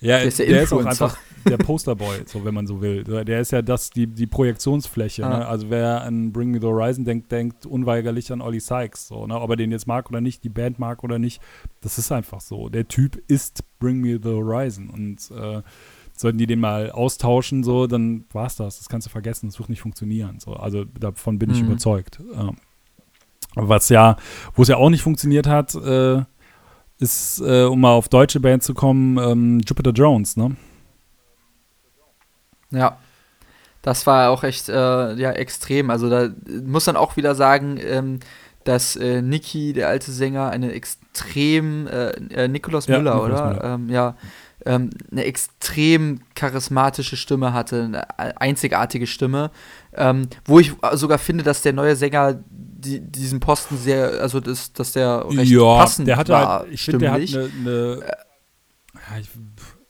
Ja, der ist, der, der ist auch einfach der Posterboy, so wenn man so will. Der ist ja das, die, die Projektionsfläche. Ah. Ne? Also wer an Bring Me the Horizon denkt, denkt unweigerlich an Ollie Sykes. So, ne? Ob er den jetzt mag oder nicht, die Band mag oder nicht, das ist einfach so. Der Typ ist Bring Me the Horizon. Und äh, sollten die den mal austauschen, so, dann war es das. Das kannst du vergessen, das wird nicht funktionieren. So. Also davon bin ich mhm. überzeugt. Ja. Was ja, wo es ja auch nicht funktioniert hat, äh, ist, äh, um mal auf deutsche Band zu kommen, ähm, Jupiter Jones, ne? Ja. Das war auch echt äh, ja, extrem. Also da muss man auch wieder sagen, ähm, dass äh, Niki, der alte Sänger, eine extrem, äh, äh Nikolaus Müller, ja, oder? Müller. Ähm, ja, ähm, eine extrem charismatische Stimme hatte, eine einzigartige Stimme, ähm, wo ich sogar finde, dass der neue Sänger die, diesen Posten sehr, also das, dass der recht ja, passend der hatte war, halt, ich finde, der hat eine, eine ja, ich,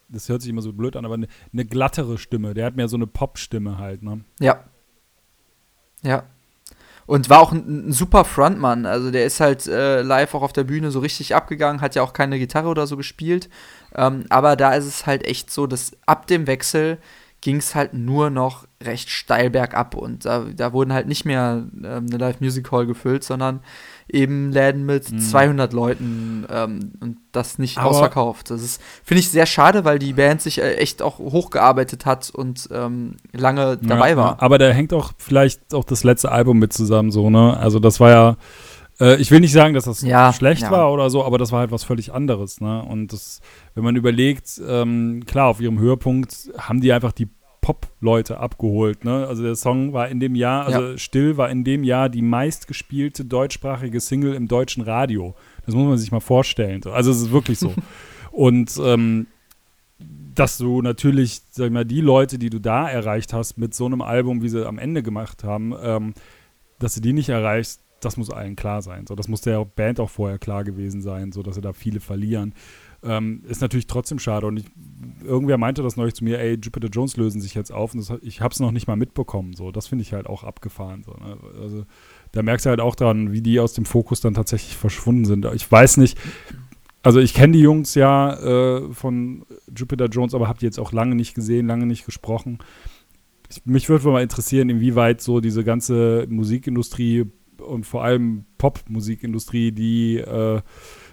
das hört sich immer so blöd an, aber eine, eine glattere Stimme. Der hat mehr so eine Pop-Stimme halt, ne? Ja. Ja. Und war auch ein, ein, super Frontmann. Also der ist halt äh, live auch auf der Bühne so richtig abgegangen, hat ja auch keine Gitarre oder so gespielt. Ähm, aber da ist es halt echt so, dass ab dem Wechsel ging es halt nur noch recht steil bergab und da, da wurden halt nicht mehr ähm, eine Live Music Hall gefüllt, sondern eben Läden mit mhm. 200 Leuten ähm, und das nicht Aber ausverkauft. Das ist finde ich sehr schade, weil die Band sich äh, echt auch hochgearbeitet hat und ähm, lange dabei ja, war. Aber da hängt auch vielleicht auch das letzte Album mit zusammen so, ne? Also das war ja äh, ich will nicht sagen, dass das ja, schlecht ja. war oder so, aber das war halt was völlig anderes. Ne? Und das, wenn man überlegt, ähm, klar, auf ihrem Höhepunkt haben die einfach die Pop-Leute abgeholt. Ne? Also der Song war in dem Jahr, also ja. Still war in dem Jahr die meistgespielte deutschsprachige Single im deutschen Radio. Das muss man sich mal vorstellen. Also es ist wirklich so. *laughs* Und ähm, dass du natürlich, sag ich mal, die Leute, die du da erreicht hast mit so einem Album, wie sie am Ende gemacht haben, ähm, dass du die nicht erreichst, das muss allen klar sein. So, das muss der Band auch vorher klar gewesen sein, so dass sie da viele verlieren. Ähm, ist natürlich trotzdem schade. Und ich, irgendwer meinte das neulich zu mir, ey, Jupiter Jones lösen sich jetzt auf. Und das, ich habe es noch nicht mal mitbekommen. So, das finde ich halt auch abgefahren. So, ne? Also da merkst du halt auch dran, wie die aus dem Fokus dann tatsächlich verschwunden sind. Ich weiß nicht, also ich kenne die Jungs ja äh, von Jupiter Jones, aber habe die jetzt auch lange nicht gesehen, lange nicht gesprochen. Ich, mich würde mal interessieren, inwieweit so diese ganze Musikindustrie und vor allem Popmusikindustrie, die äh,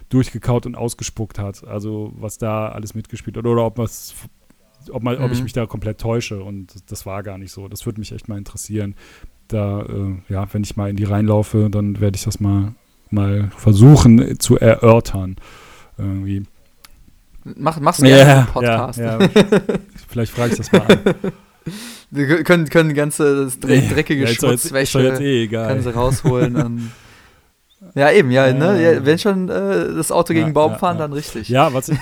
durchgekaut und ausgespuckt hat. Also was da alles mitgespielt hat. Oder ob, ob, man, mhm. ob ich mhm. mich da komplett täusche. Und das war gar nicht so. Das würde mich echt mal interessieren. Da, äh, ja, wenn ich mal in die reinlaufe, dann werde ich das mal, mal versuchen zu erörtern. Irgendwie. Mach, machst du ja, einen Podcast. Ja, *laughs* ja. Vielleicht frage ich das mal an. Wir können, können ganze dreckige ja, Schmutzwäsche eh können sie rausholen. *laughs* Ja, eben, ja, ne? Ja, wenn schon äh, das Auto gegen ja, Baum ja, fahren, dann richtig. Ja, was ich.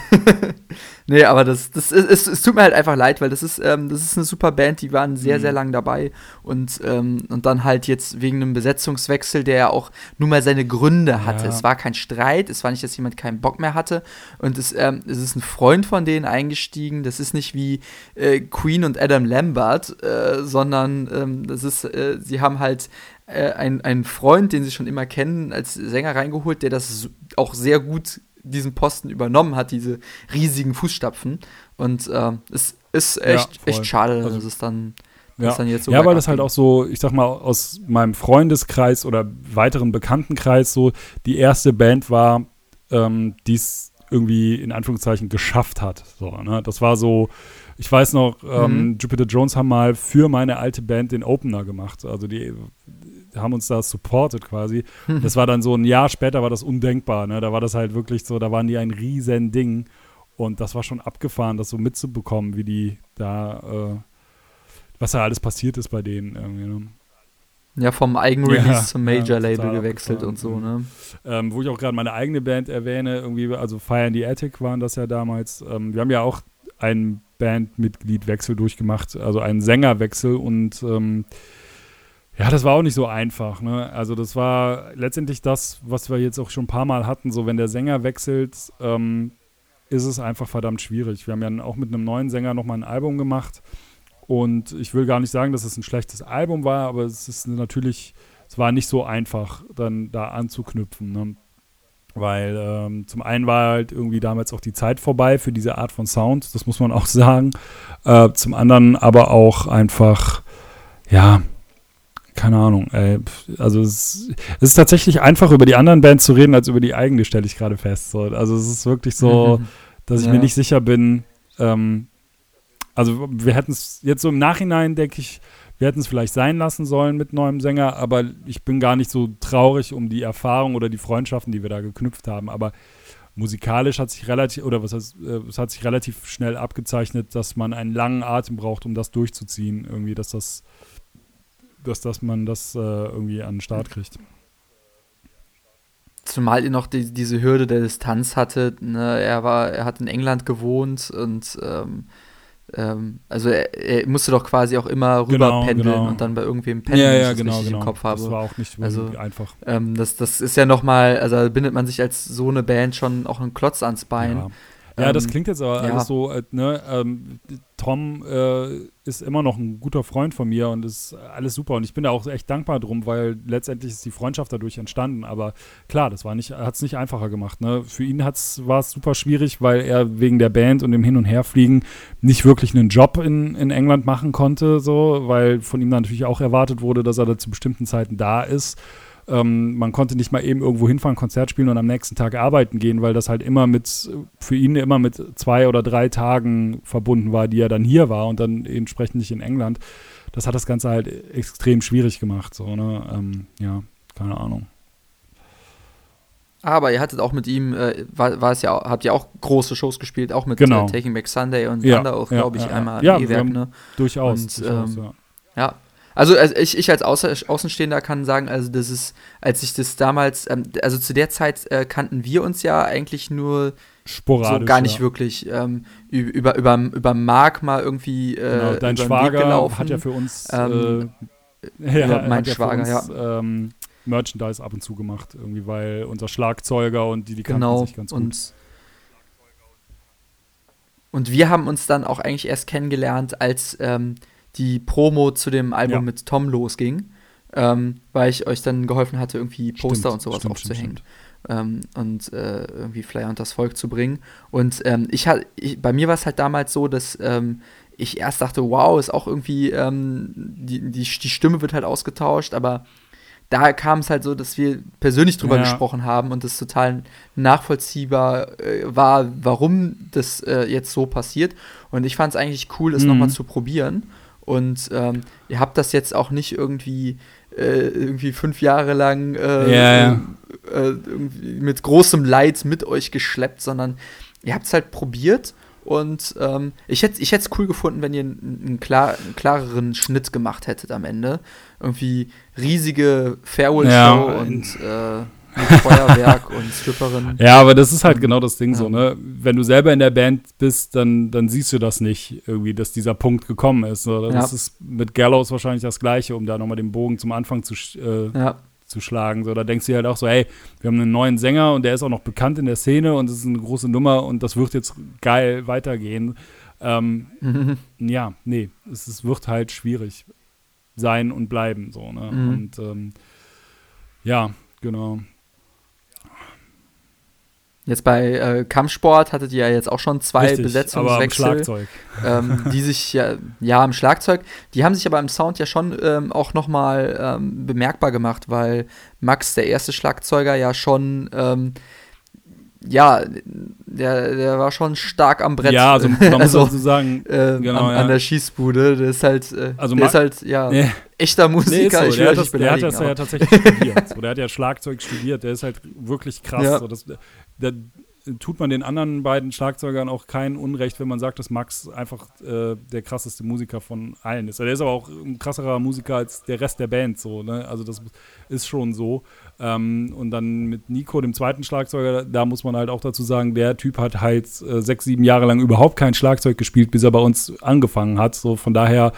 *laughs* nee, aber das, das ist, es, es tut mir halt einfach leid, weil das ist, ähm, das ist eine super Band, die waren sehr, mhm. sehr lang dabei und, ähm, und dann halt jetzt wegen einem Besetzungswechsel, der ja auch nur mal seine Gründe hatte. Es war kein Streit, es war nicht, dass jemand keinen Bock mehr hatte und es, ähm, es ist ein Freund von denen eingestiegen. Das ist nicht wie äh, Queen und Adam Lambert, äh, sondern ähm, das ist, äh, sie haben halt äh, einen Freund, den sie schon immer kennen, als Sänger reingeholt, der das auch sehr gut diesen Posten übernommen hat, diese riesigen Fußstapfen. Und äh, es ist echt, ja, echt schade, also, dass es dann. Ja, so ja weil das halt auch so, ich sag mal, aus meinem Freundeskreis oder weiteren Bekanntenkreis so die erste Band war, ähm, die es irgendwie in Anführungszeichen geschafft hat. So, ne? Das war so, ich weiß noch, ähm, mhm. Jupiter Jones haben mal für meine alte Band den Opener gemacht. Also die haben uns da supported quasi. Das war dann so ein Jahr später war das undenkbar. Ne? Da war das halt wirklich so, da waren die ein riesen Ding. Und das war schon abgefahren, das so mitzubekommen, wie die da, äh, was da alles passiert ist bei denen irgendwie. Ne? Ja, vom Eigenrelease ja, zum Major-Label ja, gewechselt und so, ne? Ähm, wo ich auch gerade meine eigene Band erwähne, irgendwie, also Fire in the Attic waren das ja damals. Ähm, wir haben ja auch einen Bandmitgliedwechsel durchgemacht, also einen Sängerwechsel und ähm, ja, das war auch nicht so einfach. Ne? Also das war letztendlich das, was wir jetzt auch schon ein paar Mal hatten. So, wenn der Sänger wechselt, ähm, ist es einfach verdammt schwierig. Wir haben ja auch mit einem neuen Sänger nochmal ein Album gemacht. Und ich will gar nicht sagen, dass es ein schlechtes Album war, aber es ist natürlich, es war nicht so einfach, dann da anzuknüpfen. Ne? weil ähm, zum einen war halt irgendwie damals auch die Zeit vorbei für diese Art von Sound, das muss man auch *laughs* sagen. Äh, zum anderen aber auch einfach, ja, keine Ahnung. Ey. Also es, es, ist tatsächlich einfach über die anderen Bands zu reden als über die eigene, stelle ich gerade fest. So. Also es ist wirklich so, mhm. dass ich ja. mir nicht sicher bin. Ähm, also wir hätten es jetzt so im Nachhinein, denke ich, wir hätten es vielleicht sein lassen sollen mit neuem Sänger, aber ich bin gar nicht so traurig um die Erfahrung oder die Freundschaften, die wir da geknüpft haben. Aber musikalisch hat sich relativ, oder was heißt, äh, es hat sich relativ schnell abgezeichnet, dass man einen langen Atem braucht, um das durchzuziehen. Irgendwie, dass das, dass, dass man das äh, irgendwie an den Start kriegt. Zumal ihr noch die, diese Hürde der Distanz hattet. Ne? Er war, er hat in England gewohnt und ähm, ähm, also er, er, musste doch quasi auch immer rüber genau, pendeln genau. und dann bei irgendwem pendeln, ja, ja, ich genau, das genau. im Kopf habe. Das war auch nicht also, einfach. Ähm, das, das ist ja nochmal, also bindet man sich als so eine Band schon auch einen Klotz ans Bein. Ja. Ja, das ähm, klingt jetzt aber ja. alles so, äh, ne, ähm, Tom äh, ist immer noch ein guter Freund von mir und ist alles super und ich bin da auch echt dankbar drum, weil letztendlich ist die Freundschaft dadurch entstanden, aber klar, das war nicht, hat es nicht einfacher gemacht, ne. Für ihn war es super schwierig, weil er wegen der Band und dem Hin- und Herfliegen nicht wirklich einen Job in, in England machen konnte, so, weil von ihm natürlich auch erwartet wurde, dass er da zu bestimmten Zeiten da ist ähm, man konnte nicht mal eben irgendwo hinfahren, Konzert spielen und am nächsten Tag arbeiten gehen, weil das halt immer mit, für ihn immer mit zwei oder drei Tagen verbunden war, die er dann hier war und dann entsprechend nicht in England. Das hat das Ganze halt extrem schwierig gemacht. So, ne? Ähm, ja, keine Ahnung. Aber ihr hattet auch mit ihm, äh, war, war, es ja, habt ihr auch große Shows gespielt, auch mit genau. äh, Taking Back Sunday und ja, Thunder auch, ja, glaube ich, ja, einmal ja, E-Werk, ne? Durchaus. Und, durchaus ähm, ja. Also, also ich, ich als Außenstehender kann sagen, also das ist, als ich das damals, ähm, also zu der Zeit äh, kannten wir uns ja eigentlich nur sporadisch. So gar nicht ja. wirklich. Ähm, über, über, über Mark mal irgendwie. Äh, genau, dein Schwager hat ja für uns. Ähm, äh, *laughs* ja, mein Schwager, ja. Uns, ähm, Merchandise ab und zu gemacht, irgendwie, weil unser Schlagzeuger und die, die genau, kannten sich ganz gut. Und, und wir haben uns dann auch eigentlich erst kennengelernt, als ähm, die Promo zu dem Album ja. mit Tom losging, ähm, weil ich euch dann geholfen hatte, irgendwie Poster stimmt, und sowas stimmt, aufzuhängen. Stimmt, ähm, und äh, irgendwie Flyer und das Volk zu bringen. Und ähm, ich, ich, bei mir war es halt damals so, dass ähm, ich erst dachte, wow, ist auch irgendwie, ähm, die, die, die Stimme wird halt ausgetauscht, aber da kam es halt so, dass wir persönlich drüber ja. gesprochen haben und es total nachvollziehbar äh, war, warum das äh, jetzt so passiert. Und ich fand es eigentlich cool, es mhm. nochmal zu probieren. Und ähm, ihr habt das jetzt auch nicht irgendwie, äh, irgendwie fünf Jahre lang äh, yeah. äh, mit großem Leid mit euch geschleppt, sondern ihr habt es halt probiert. Und ähm, ich hätte es cool gefunden, wenn ihr einen, klar, einen, klareren Schnitt gemacht hättet am Ende. Irgendwie riesige Farewell-Show ja, und äh, mit Feuerwerk *laughs* und Stripperin. Ja, aber das ist halt genau das Ding ja. so, ne? Wenn du selber in der Band bist, dann, dann siehst du das nicht, irgendwie, dass dieser Punkt gekommen ist. Oder? Das ja. ist mit Gallows wahrscheinlich das Gleiche, um da nochmal den Bogen zum Anfang zu, äh, ja. zu schlagen. So, da denkst du halt auch so, hey, wir haben einen neuen Sänger und der ist auch noch bekannt in der Szene und das ist eine große Nummer und das wird jetzt geil weitergehen. Ähm, mhm. *laughs* Ja, nee, es, es, wird halt schwierig sein und bleiben, so, ne? Mhm. Und ähm, ja, genau. Jetzt bei äh, Kampfsport hattet ihr ja jetzt auch schon zwei Richtig, Besetzungswechsel. *laughs* Ähm, die sich ja, ja, am Schlagzeug, die haben sich aber im Sound ja schon ähm, auch nochmal ähm, bemerkbar gemacht, weil Max, der erste Schlagzeuger, ja schon ähm, ja, der, der war schon stark am Brett. Ja, also man *laughs* muss also, dazu sagen, äh, genau, an, ja. an, der Schießbude, der ist halt, äh, also der ist halt, ja, nee. echter Musiker. Nee, so. der, hat das, der hat das ja tatsächlich studiert. So, der hat ja Schlagzeug studiert, der ist halt wirklich krass. Ja. So, das, der, tut man den anderen beiden Schlagzeugern auch kein Unrecht, wenn man sagt, dass Max einfach äh, der krasseste Musiker von allen ist. Der ist aber auch ein krasserer Musiker als der Rest der Band, so, ne? Also das ist schon so. Ähm, und dann mit Nico, dem zweiten Schlagzeuger, da muss man halt auch dazu sagen, der Typ hat halt äh, sechs, sieben Jahre lang überhaupt kein Schlagzeug gespielt, bis er bei uns angefangen hat. So von daher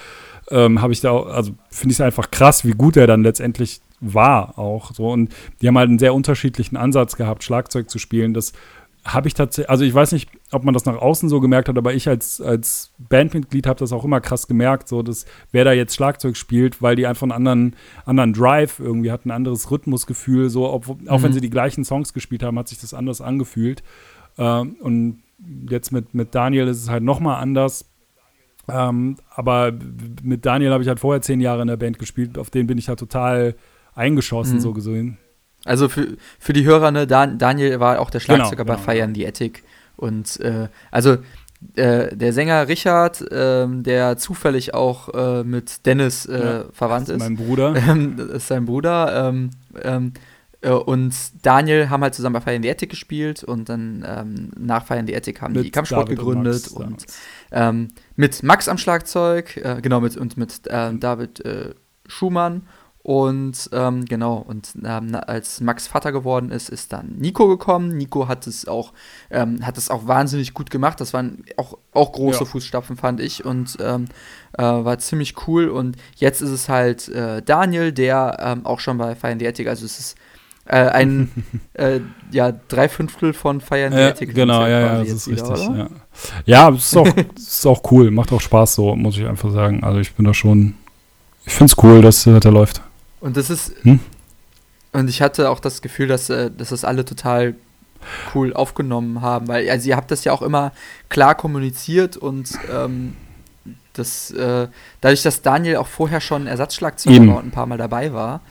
ähm, habe ich da auch, also finde ich es einfach krass, wie gut er dann letztendlich war auch. So. Und die haben halt einen sehr unterschiedlichen Ansatz gehabt, Schlagzeug zu spielen. Das habe ich tatsächlich, also ich weiß nicht, ob man das nach außen so gemerkt hat, aber ich als, als Bandmitglied habe das auch immer krass gemerkt, so dass wer da jetzt Schlagzeug spielt, weil die einfach einen anderen, anderen Drive irgendwie hatten, ein anderes Rhythmusgefühl, so, ob, auch wenn Mhm. sie die gleichen Songs gespielt haben, hat sich das anders angefühlt. Ähm, und jetzt mit, mit Daniel ist es halt nochmal anders. Ähm, aber mit Daniel habe ich halt vorher zehn Jahre in der Band gespielt, auf den bin ich halt total eingeschossen, Mhm. so gesehen. Also für, für die Hörer, ne, Dan, Daniel war auch der Schlagzeuger Genau, bei genau, in the Attic. Und äh, also äh, der Sänger Richard, ähm, der zufällig auch äh, mit Dennis äh, Ja, verwandt ist, Mein Bruder. *laughs* ähm, das ist sein Bruder. Ähm, ähm, äh, und Daniel haben halt zusammen bei in the Attic gespielt und dann ähm, nach in the Attic haben die Mit Kampfsport David und gegründet Max und, ähm, mit Max am Schlagzeug, äh, genau, mit, und mit David äh, Schumann. Und ähm, genau, und ähm, als Max Vater geworden ist, ist dann Nico gekommen. Nico hat es auch, ähm, hat es auch wahnsinnig gut gemacht. Das waren auch, auch große Ja. Fußstapfen, fand ich. Und ähm, äh, war ziemlich cool. Und jetzt ist es halt äh, Daniel, der ähm, auch schon bei Fire in the Attic, also es ist äh, ein *laughs* äh, ja, drei Fünftel von Fire in the Attic. genau, ja, ja, das ist wieder, richtig. oder? Ja, ja es ist auch, *laughs* ist auch cool, macht auch Spaß so, muss ich einfach sagen. Also ich bin da schon, ich finde es cool, dass äh, der läuft. Und das ist. Hm? Und ich hatte auch das Gefühl, dass, äh, dass das alle total cool aufgenommen haben, weil also ihr habt das ja auch immer klar kommuniziert und ähm, das, äh, dadurch, dass Daniel auch vorher schon Ersatzschlagzeuger war und ein paar Mal dabei war,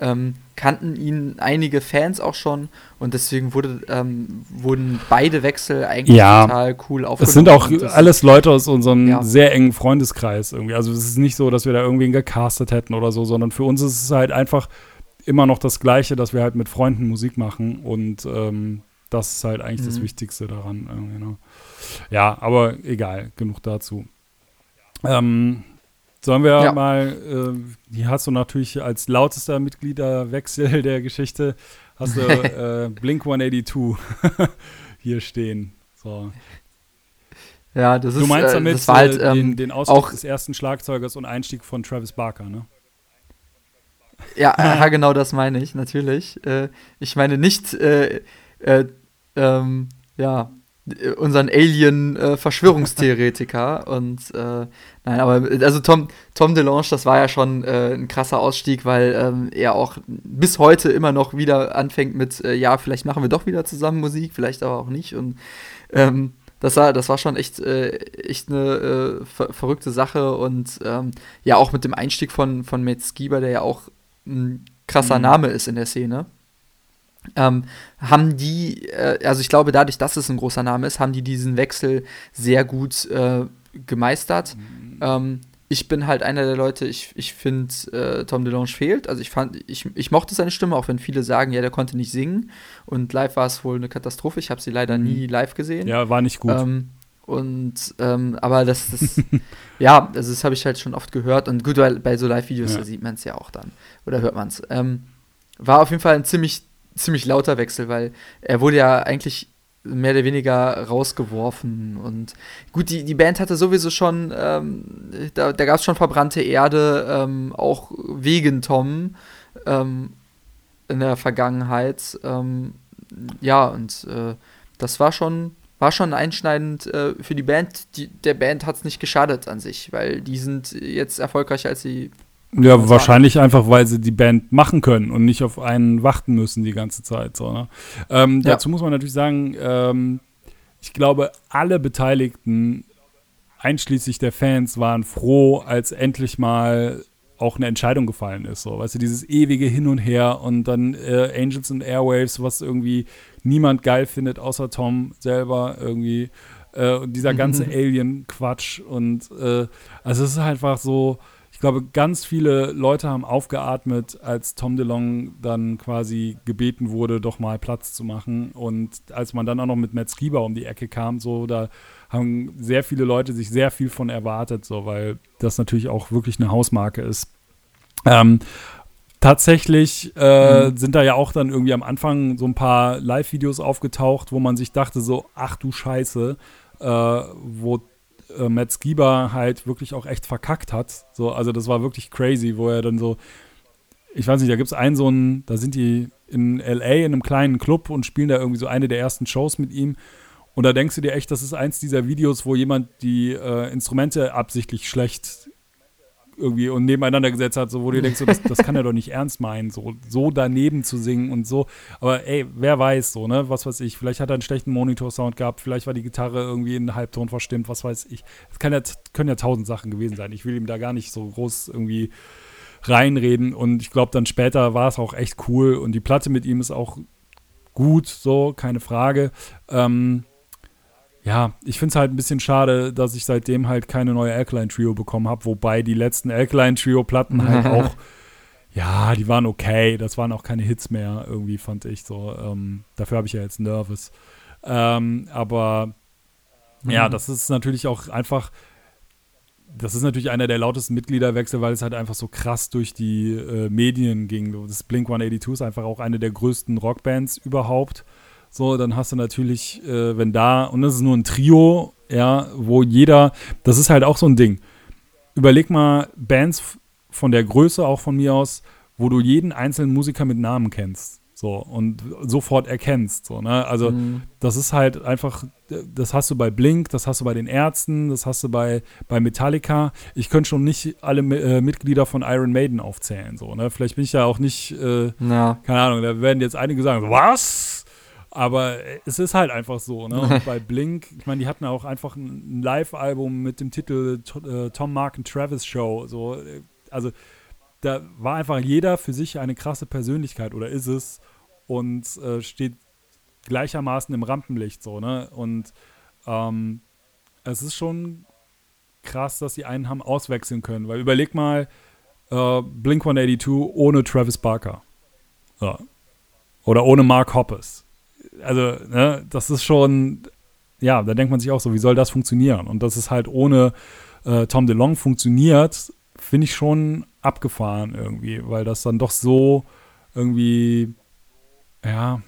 ähm, kannten ihn einige Fans auch schon und deswegen wurde, ähm, wurden beide Wechsel eigentlich Ja. total cool aufgenommen. Es sind auch das- alles Leute aus unserem Ja. sehr engen Freundeskreis irgendwie. Also es ist nicht so, dass wir da irgendwen gecastet hätten oder so, sondern für uns ist es halt einfach immer noch das Gleiche, dass wir halt mit Freunden Musik machen und ähm, das ist halt eigentlich das Mhm. Wichtigste daran. Ne? Ja, aber egal, genug dazu. Ähm, sollen wir Ja. mal, äh, hier hast du natürlich als lautester Mitgliederwechsel *laughs* der Geschichte, hast du *laughs* äh, Blink 182 *laughs* hier stehen. So. ja, das ist, Du meinst äh, damit halt, äh, den, ähm, den Ausstieg auch- des ersten Schlagzeugers und Einstieg von Travis Barker, ne? Ja, ja, genau das meine ich, natürlich. Äh, ich meine nicht, äh, äh, ähm, ja, unseren Alien-Verschwörungstheoretiker. *laughs* und äh, nein, aber also Tom, Tom DeLonge, das war ja schon äh, ein krasser Ausstieg, weil ähm, er auch bis heute immer noch wieder anfängt mit, äh, ja, vielleicht machen wir doch wieder zusammen Musik, vielleicht aber auch nicht. Und ähm, das war, das war schon echt, äh, echt eine äh, ver verrückte Sache und ähm, ja, auch mit dem Einstieg von, von Matt Skiba, der ja auch ein krasser Mhm. Name ist in der Szene, ähm, haben die, äh, also ich glaube, dadurch, dass es ein großer Name ist, haben die diesen Wechsel sehr gut äh, gemeistert. Ähm, ich bin halt einer der Leute, ich, ich finde, äh, Tom DeLonge fehlt. Also ich fand, ich, ich mochte seine Stimme, auch wenn viele sagen, ja, der konnte nicht singen. Und live war es wohl eine Katastrophe. Ich habe sie leider Mhm. nie live gesehen. Ja, war nicht gut. Ähm, und ähm, aber das, das *laughs* ja, also das habe ich halt schon oft gehört und gut, weil bei so Live-Videos Ja. sieht man es ja auch dann oder hört man es. Ähm, war auf jeden Fall ein ziemlich ziemlich lauter Wechsel, weil er wurde ja eigentlich mehr oder weniger rausgeworfen und gut, die, die Band hatte sowieso schon, ähm, da, da gab es schon verbrannte Erde, ähm, auch wegen Tom ähm, in der Vergangenheit. Ähm, ja, und äh, das war schon, war schon einschneidend äh, für die Band. Die, der Band hat es nicht geschadet an sich, weil die sind jetzt erfolgreicher als sie. Ja, wahrscheinlich einfach, weil sie die Band machen können und nicht auf einen warten müssen die ganze Zeit. So, ne? ähm, Ja. Dazu muss man natürlich sagen, ähm, ich glaube, alle Beteiligten, einschließlich der Fans, waren froh, als endlich mal auch eine Entscheidung gefallen ist. So, weißt du, dieses ewige Hin und Her und dann äh, Angels and Airwaves, was irgendwie niemand geil findet, außer Tom selber irgendwie. Äh, und dieser ganze Alien-Quatsch und äh, also es ist einfach so, glaube, ganz viele Leute haben aufgeatmet, als Tom DeLong dann quasi gebeten wurde, doch mal Platz zu machen. Und als man dann auch noch mit Matt Skiba um die Ecke kam, so, da haben sehr viele Leute sich sehr viel von erwartet, so, weil das natürlich auch wirklich eine Hausmarke ist. Ähm, tatsächlich äh, Mhm. sind da ja auch dann irgendwie am Anfang so ein paar Live-Videos aufgetaucht, wo man sich dachte so, ach du Scheiße, äh, wo äh, Matt Skiba halt wirklich auch echt verkackt hat. So, also das war wirklich crazy, wo er dann so, ich weiß nicht, da gibt es einen so einen, da sind die in LA in einem kleinen Club und spielen da irgendwie so eine der ersten Shows mit ihm. Und da denkst du dir echt, das ist eins dieser Videos, wo jemand die äh, Instrumente absichtlich schlecht irgendwie und nebeneinander gesetzt hat, so wo du denkst, so, das, *laughs* das kann er doch nicht ernst meinen, so, so daneben zu singen und so. Aber ey, wer weiß so, ne? Was weiß ich, vielleicht hat er einen schlechten Monitor-Sound gehabt, vielleicht war die Gitarre irgendwie in Halbton verstimmt, was weiß ich. Es kann ja, können ja tausend Sachen gewesen sein. Ich will ihm da gar nicht so groß irgendwie reinreden und ich glaube, dann später war es auch echt cool und die Platte mit ihm ist auch gut, so, keine Frage. Ähm, ja, ich finde es halt ein bisschen schade, dass ich seitdem halt keine neue Alkaline Trio bekommen habe, wobei die letzten Alkaline Trio Platten halt *laughs* auch, ja, die waren okay, das waren auch keine Hits mehr, irgendwie fand ich so. Ähm, dafür habe ich ja jetzt Nervous. Ähm, aber mhm. ja, das ist natürlich auch einfach, das ist natürlich einer der lautesten Mitgliederwechsel, weil es halt einfach so krass durch die äh, Medien ging. Das Blink 182 ist einfach auch eine der größten Rockbands überhaupt. So, dann hast du natürlich, äh, wenn da, und das ist nur ein Trio, ja, wo jeder, das ist halt auch so ein Ding. Überleg mal Bands von der Größe, auch von mir aus, wo du jeden einzelnen Musiker mit Namen kennst. So, und sofort erkennst. So, ne? Also, mhm. das ist halt einfach, das hast du bei Blink, das hast du bei den Ärzten, das hast du bei, bei Metallica. Ich könnte schon nicht alle äh, Mitglieder von Iron Maiden aufzählen. So, ne? Vielleicht bin ich ja auch nicht, äh, keine Ahnung, da werden jetzt einige sagen, was? Aber es ist halt einfach so, ne? *laughs* Und bei Blink, ich meine, die hatten auch einfach ein Live-Album mit dem Titel äh, Tom Mark and Travis Show. So, äh, also da war einfach jeder für sich eine krasse Persönlichkeit oder ist es und äh, steht gleichermaßen im Rampenlicht so, ne? Und ähm, es ist schon krass, dass die einen haben auswechseln können, weil überleg mal, äh, Blink 182 ohne Travis Barker. Ja. Oder ohne Mark Hoppes also, ne, das ist schon, ja, da denkt man sich auch so, wie soll das funktionieren? Und dass es halt ohne äh, Tom DeLong funktioniert, finde ich schon abgefahren irgendwie, weil das dann doch so irgendwie, ja,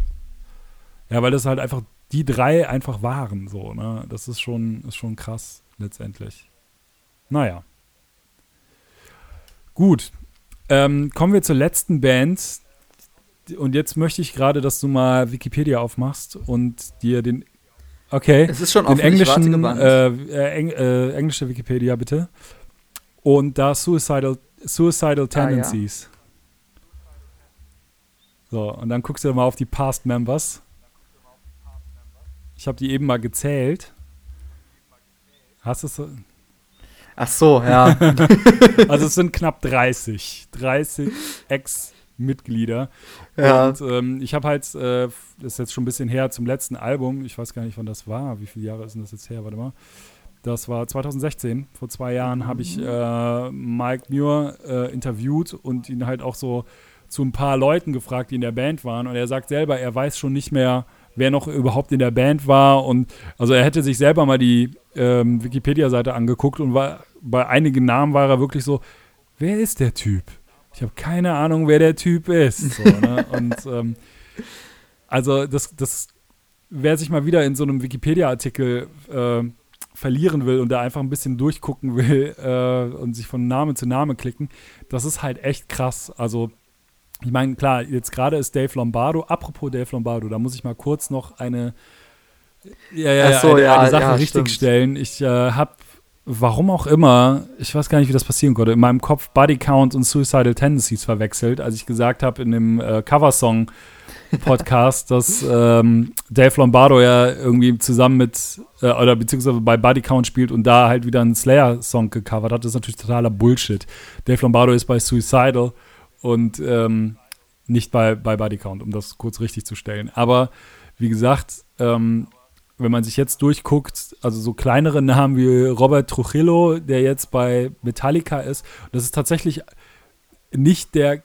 ja, weil das halt einfach die drei einfach waren, so, ne? Das ist schon, ist schon krass, letztendlich. Naja. Gut. Ähm, kommen wir zur letzten Band, und jetzt möchte ich gerade, dass du mal Wikipedia aufmachst und dir den Okay. Es ist schon den englischen, äh, äh, Eng, äh, englische Wikipedia bitte. Und da Suicidal, Suicidal Tendencies. Ah, ja. So, und dann guckst du mal auf die Past Members. Ich habe die eben mal gezählt. Hast du es so? Ach so, ja. *laughs* also es sind knapp 30. 30 Ex- Mitglieder. Ja. Und ähm, ich habe halt, äh, das ist jetzt schon ein bisschen her zum letzten Album, ich weiß gar nicht, wann das war, wie viele Jahre ist denn das jetzt her, warte mal. Das war 2016, vor zwei Jahren mhm. habe ich äh, Mike Muir äh, interviewt und ihn halt auch so zu ein paar Leuten gefragt, die in der Band waren. Und er sagt selber, er weiß schon nicht mehr, wer noch überhaupt in der Band war. Und also er hätte sich selber mal die ähm, Wikipedia-Seite angeguckt und war bei einigen Namen war er wirklich so, wer ist der Typ? Ich habe keine Ahnung, wer der Typ ist. So, ne? *laughs* Und ähm, also das, das, wer sich mal wieder in so einem Wikipedia-Artikel äh, verlieren will und da einfach ein bisschen durchgucken will äh, und sich von Name zu Name klicken, das ist halt echt krass. Also ich meine, klar, jetzt gerade ist Dave Lombardo. Apropos Dave Lombardo, da muss ich mal kurz noch eine, ja, ja, so, eine, ja, eine Sache ja, richtig stellen. Ich äh, habe warum auch immer, ich weiß gar nicht, wie das passieren konnte, in meinem Kopf Body Count und Suicidal Tendencies verwechselt, als ich gesagt habe in dem äh, Coversong Podcast, *laughs* dass ähm, Dave Lombardo ja irgendwie zusammen mit, äh, oder beziehungsweise bei Body Count spielt und da halt wieder einen Slayer-Song gecovert hat. Das ist natürlich totaler Bullshit. Dave Lombardo ist bei Suicidal und ähm, nicht bei, bei Body Count, um das kurz richtig zu stellen. Aber wie gesagt, ähm, wenn man sich jetzt durchguckt, also so kleinere Namen wie Robert Trujillo, der jetzt bei Metallica ist, das ist tatsächlich nicht der,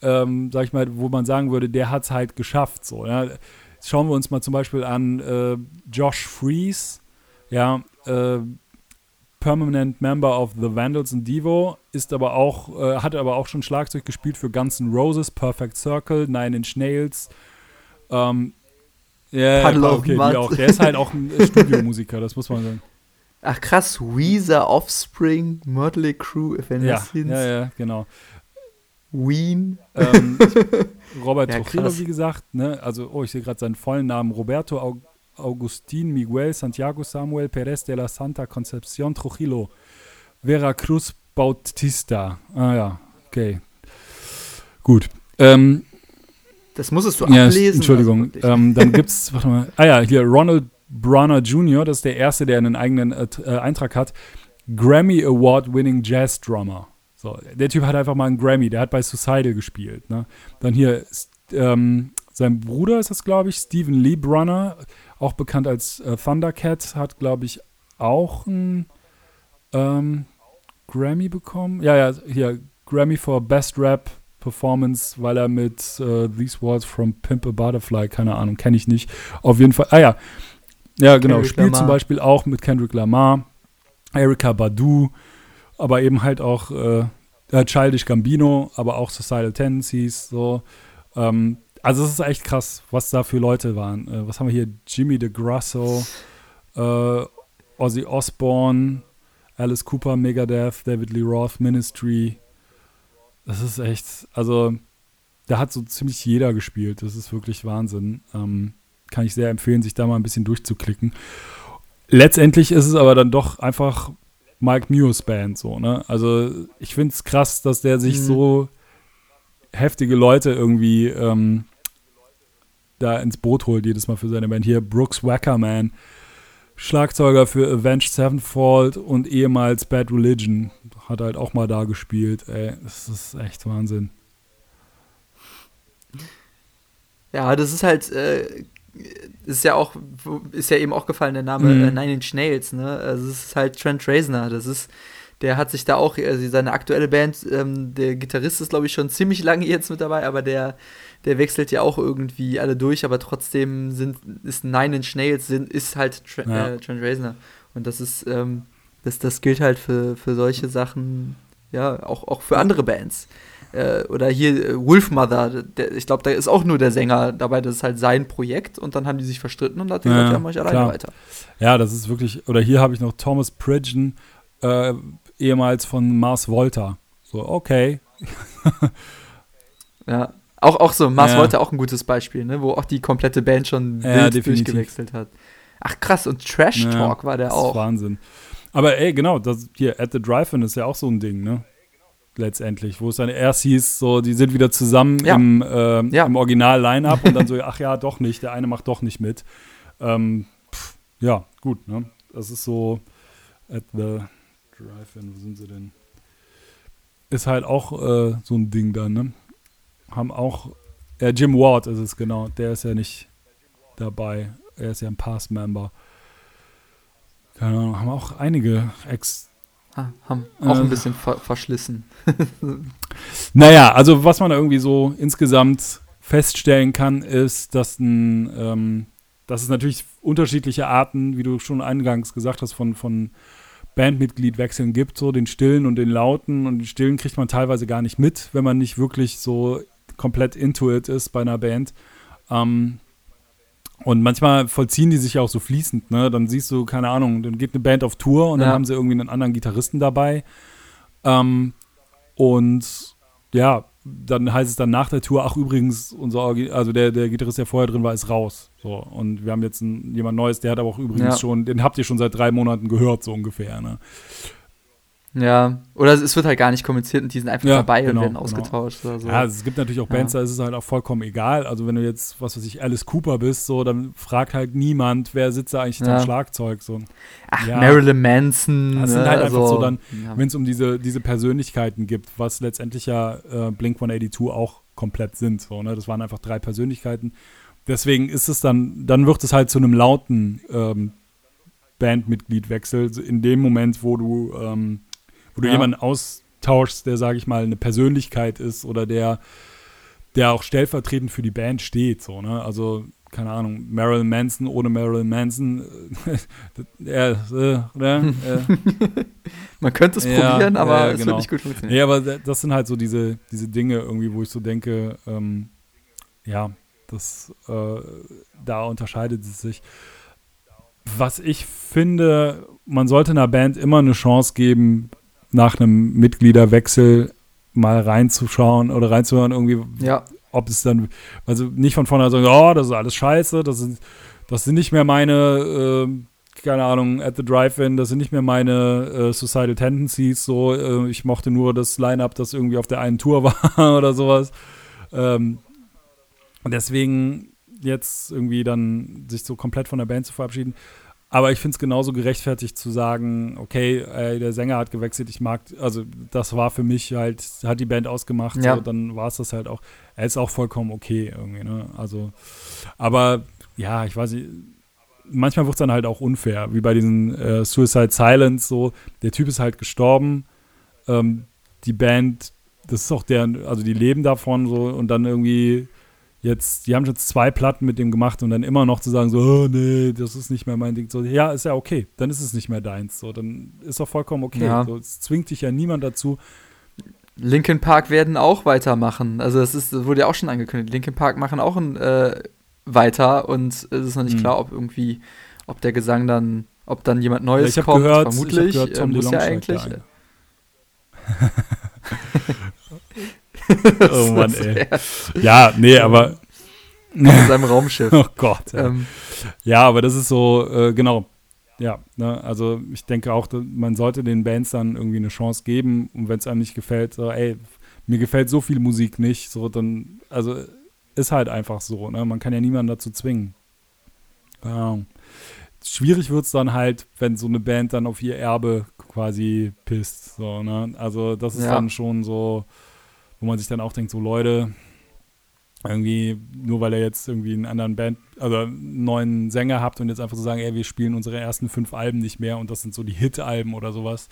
ähm, sag ich mal, wo man sagen würde, der hat es halt geschafft. So, ja. Schauen wir uns mal zum Beispiel an äh, Josh Freeze, ja, äh, Permanent Member of the Vandals and Devo, ist aber auch, äh, hat aber auch schon Schlagzeug gespielt für Guns N' Roses, Perfect Circle, Nine Inch Nails, ähm, ja, Puddle okay, die auch. Der ist halt auch ein *laughs* Studiomusiker, das muss man sagen. Ach krass, Weezer, Offspring, Motley Crue, Evanescence. Ja, ja, ja, genau. Wien. Ähm, *laughs* Robert ja, Trujillo, wie gesagt, ne? Also, oh, ich sehe gerade seinen vollen Namen. Roberto Aug Augustin Miguel Santiago Samuel Perez de la Santa Concepción Trujillo. Veracruz Bautista. Ah ja, okay. Gut. Ähm, das musstest du ja, ablesen. Entschuldigung. Also ähm, dann *laughs* gibt's, warte mal. Ah ja, hier Ronald Brunner Jr., das ist der erste, der einen eigenen äh, äh, Eintrag hat. Grammy Award Winning Jazz Drummer. So, der Typ hat einfach mal einen Grammy, der hat bei Suicidal gespielt. Ne? Dann hier ähm, sein Bruder ist das, glaube ich, Stephen Lee Brunner, auch bekannt als äh, Thundercat, hat, glaube ich, auch einen ähm, Grammy bekommen. Ja, ja, hier Grammy for Best Rap Performance, weil er mit äh, These Words from Pimp a Butterfly, keine Ahnung, kenne ich nicht. Auf jeden Fall, ah ja, ja genau, Kendrick spielt Lamar. zum Beispiel auch mit Kendrick Lamar, Erika Badu, aber eben halt auch äh, Childish Gambino, aber auch Societal Tendencies, so. Ähm, also es ist echt krass, was da für Leute waren. Äh, was haben wir hier? Jimmy DeGrasso, äh, Ozzy Osbourne, Alice Cooper, Megadeth, David Lee Roth, Ministry, das ist echt, also da hat so ziemlich jeder gespielt. Das ist wirklich Wahnsinn. Ähm, kann ich sehr empfehlen, sich da mal ein bisschen durchzuklicken. Letztendlich ist es aber dann doch einfach Mike Muse Band so, ne? Also ich finde es krass, dass der sich mhm. so heftige Leute irgendwie ähm, da ins Boot holt jedes Mal für seine Band. Hier Brooks Wackerman, Schlagzeuger für Avenged Sevenfold und ehemals Bad Religion. Hat halt auch mal da gespielt. Ey, das ist echt Wahnsinn. Ja, das ist halt, äh, ist ja auch, ist ja eben auch gefallen, der Name mhm. äh, Nine Inch Nails, ne? Also es ist halt Trent Reznor. Das ist, der hat sich da auch, also seine aktuelle Band, ähm, der Gitarrist ist, glaube ich, schon ziemlich lange jetzt mit dabei, aber der der wechselt ja auch irgendwie alle durch, aber trotzdem sind, ist Nine Inch Nails sind, ist halt Tra ja. äh, Trent Reznor. Und das ist, ähm, das, das gilt halt für, für solche Sachen, ja, auch, auch für andere Bands. Äh, oder hier äh, Wolfmother, der, ich glaube, da ist auch nur der Sänger dabei, das ist halt sein Projekt und dann haben die sich verstritten und hat gesagt, ja, ja mach ich alleine klar. weiter. Ja, das ist wirklich, oder hier habe ich noch Thomas Pridgen, äh, ehemals von Mars Volta. So, okay. *laughs* ja, auch, auch so, Mars ja. Volta auch ein gutes Beispiel, ne? wo auch die komplette Band schon ja, wild durchgewechselt hat. Ach krass, und Trash Talk ja, war der das auch. Ist Wahnsinn. Aber ey, genau, das hier At the Drive-In ist ja auch so ein Ding, ne? Letztendlich, wo es dann erst hieß, so, die sind wieder zusammen ja. im, äh, ja. im Original-Line-Up und dann so, *laughs* ach ja, doch nicht, der eine macht doch nicht mit. Ähm, pff, ja, gut, ne? Das ist so At the Drive-In, wo sind sie denn? Ist halt auch äh, so ein Ding dann, ne? haben auch, äh, Jim Ward ist es genau, der ist ja nicht dabei. Er ist ja ein Pass-Member. Keine Ahnung, haben auch einige Ex. Ah, haben auch äh, ein bisschen ver verschlissen. *laughs* naja, also was man da irgendwie so insgesamt feststellen kann, ist, dass, ein, ähm, dass es natürlich unterschiedliche Arten, wie du schon eingangs gesagt hast, von, von Bandmitgliedwechseln gibt, so den stillen und den lauten. Und den stillen kriegt man teilweise gar nicht mit, wenn man nicht wirklich so komplett into it ist bei einer Band. Ähm, und manchmal vollziehen die sich ja auch so fließend, ne? Dann siehst du, keine Ahnung, dann geht eine Band auf Tour und ja. dann haben sie irgendwie einen anderen Gitarristen dabei. Ähm, und ja, dann heißt es dann nach der Tour, ach übrigens, unser also der, der Gitarrist, der vorher drin war, ist raus. So, und wir haben jetzt ein, jemand Neues, der hat aber auch übrigens ja. schon, den habt ihr schon seit drei Monaten gehört, so ungefähr, ne? Ja, oder es wird halt gar nicht kommuniziert und die sind einfach ja, dabei genau, und werden genau. ausgetauscht genau. oder so. Ja, also es gibt natürlich auch Bands, ja. da ist es halt auch vollkommen egal. Also wenn du jetzt, was weiß ich, Alice Cooper bist, so, dann fragt halt niemand, wer sitzt da eigentlich ja. am Schlagzeug. So. Ach, ja. Marilyn Manson. Das sind halt also, einfach so dann, wenn es um diese, diese Persönlichkeiten gibt, was letztendlich ja äh, Blink 182 auch komplett sind. So, ne? Das waren einfach drei Persönlichkeiten. Deswegen ist es dann, dann wird es halt zu einem lauten ähm, Bandmitgliedwechsel in dem Moment, wo du ähm, wo du ja. jemanden austauschst, der, sage ich mal, eine Persönlichkeit ist oder der, der auch stellvertretend für die Band steht. So, ne? Also, keine Ahnung, Marilyn Manson ohne Marilyn Manson. *laughs* äh, äh, äh, *laughs* Man könnte es ja, probieren, aber es genau. wird nicht gut funktionieren. Ja, aber das sind halt so diese, diese Dinge irgendwie, wo ich so denke, ähm, ja, das, äh, da unterscheidet es sich. Was ich finde, man sollte einer Band immer eine Chance geben, nach einem Mitgliederwechsel mal reinzuschauen oder reinzuhören, irgendwie, Ja. ob es dann, also nicht von vornherein sagen, oh, das ist alles scheiße, das sind, das sind nicht mehr meine, äh, keine Ahnung, at the Drive-In, das sind nicht mehr meine äh, Suicidal Tendencies, so, äh, ich mochte nur das Line-Up, das irgendwie auf der einen Tour *laughs* war oder sowas. Ähm, und deswegen jetzt irgendwie dann sich so komplett von der Band zu verabschieden. Aber ich finde es genauso gerechtfertigt zu sagen, okay, ey, der Sänger hat gewechselt, ich mag, also das war für mich halt, hat die Band ausgemacht, Ja. so, dann war es das halt auch. Er ist auch vollkommen okay irgendwie, ne? Also, aber ja, ich weiß nicht, manchmal wird es dann halt auch unfair, wie bei diesen äh, Suicide Silence, so, der Typ ist halt gestorben, ähm, die Band, das ist auch deren, also die leben davon so und dann irgendwie jetzt, die haben jetzt zwei Platten mit dem gemacht und dann immer noch zu sagen, so, oh, nee, das ist nicht mehr mein Ding. So, ja, ist ja okay, dann ist es nicht mehr deins. So, dann ist doch vollkommen okay. Ja. So, es zwingt dich ja niemand dazu. Linkin Park werden auch weitermachen. Also das ist, das wurde ja auch schon angekündigt. Linkin Park machen auch ein, äh, weiter und es ist noch nicht Mhm. klar, ob irgendwie, ob der Gesang dann, ob dann jemand Neues ich habe kommt. gehört, ich Vermutlich hab gehört, Tom äh, muss ja eigentlich. *laughs* *laughs* oh Mann, ey. Ja, nee, aber. in seinem Raumschiff. *laughs* oh Gott. ey. ähm, Ja, aber das ist so, äh, genau. Ja, ne, also ich denke auch, man sollte den Bands dann irgendwie eine Chance geben und wenn es einem nicht gefällt, so, ey, mir gefällt so viel Musik nicht, so dann, also ist halt einfach so, ne? Man kann ja niemanden dazu zwingen. Ahnung. Schwierig wird es dann halt, wenn so eine Band dann auf ihr Erbe quasi pisst, so, ne? Also das ist Ja. dann schon so, wo man sich dann auch denkt, so Leute, irgendwie, nur weil ihr jetzt irgendwie einen anderen Band, also einen neuen Sänger habt und jetzt einfach so sagen, ey, wir spielen unsere ersten fünf Alben nicht mehr und das sind so die Hit-Alben oder sowas,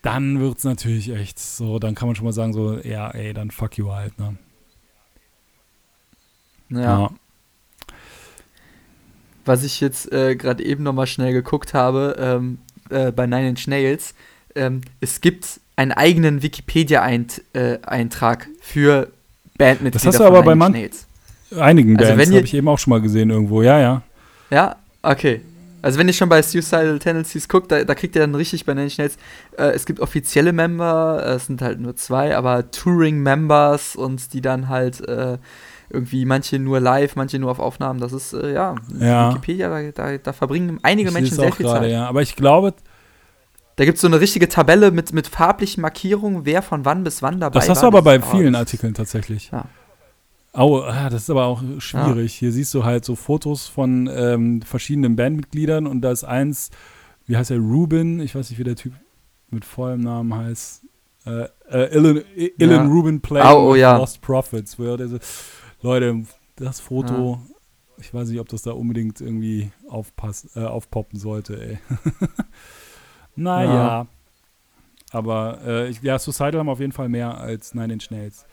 dann wird es natürlich echt so, dann kann man schon mal sagen, so, ja, ey, dann fuck you halt, ne? ja. Was ich jetzt äh, gerade eben noch mal schnell geguckt habe ähm, äh, bei Nine Inch Nails, ähm, es gibt einen eigenen Wikipedia-Eintrag für Bandmitglieder Das hast du aber bei man- Nails. Einigen Also Bands ihr- habe ich eben auch schon mal gesehen irgendwo, ja, ja. Ja, okay. Also wenn ihr schon bei Suicidal Tendencies guckt, da, da kriegt ihr dann richtig bei Nine Inch Nails, äh, es gibt offizielle Member, äh, es sind halt nur zwei, aber Touring-Members und die dann halt äh, irgendwie manche nur live, manche nur auf Aufnahmen, das ist, äh, ja, Ja. Wikipedia, da, da, da verbringen einige Ich Menschen sehr viel gerade, Zeit. ja. Aber ich glaube, Da gibt es so eine richtige Tabelle mit, mit farblichen Markierungen, wer von wann bis wann dabei das hast du aber bei vielen Artikeln tatsächlich. Ja. Oh, ah, das ist aber auch schwierig. Hier siehst du halt so Fotos von ähm, verschiedenen Bandmitgliedern und da ist eins, wie heißt er, Ruben, ich weiß nicht, wie der Typ mit vollem Namen heißt. Äh, äh, Ilan, Ilan Ja. Ruben playing Oh, oh, ja. Lost Profits. Leute, das Foto, ich weiß nicht, ob das da unbedingt irgendwie aufpass, äh, aufpoppen sollte, ey. *laughs* naja. Ja. Aber äh, ich, ja, Suicidal haben auf jeden Fall mehr als Nine Inch Nails.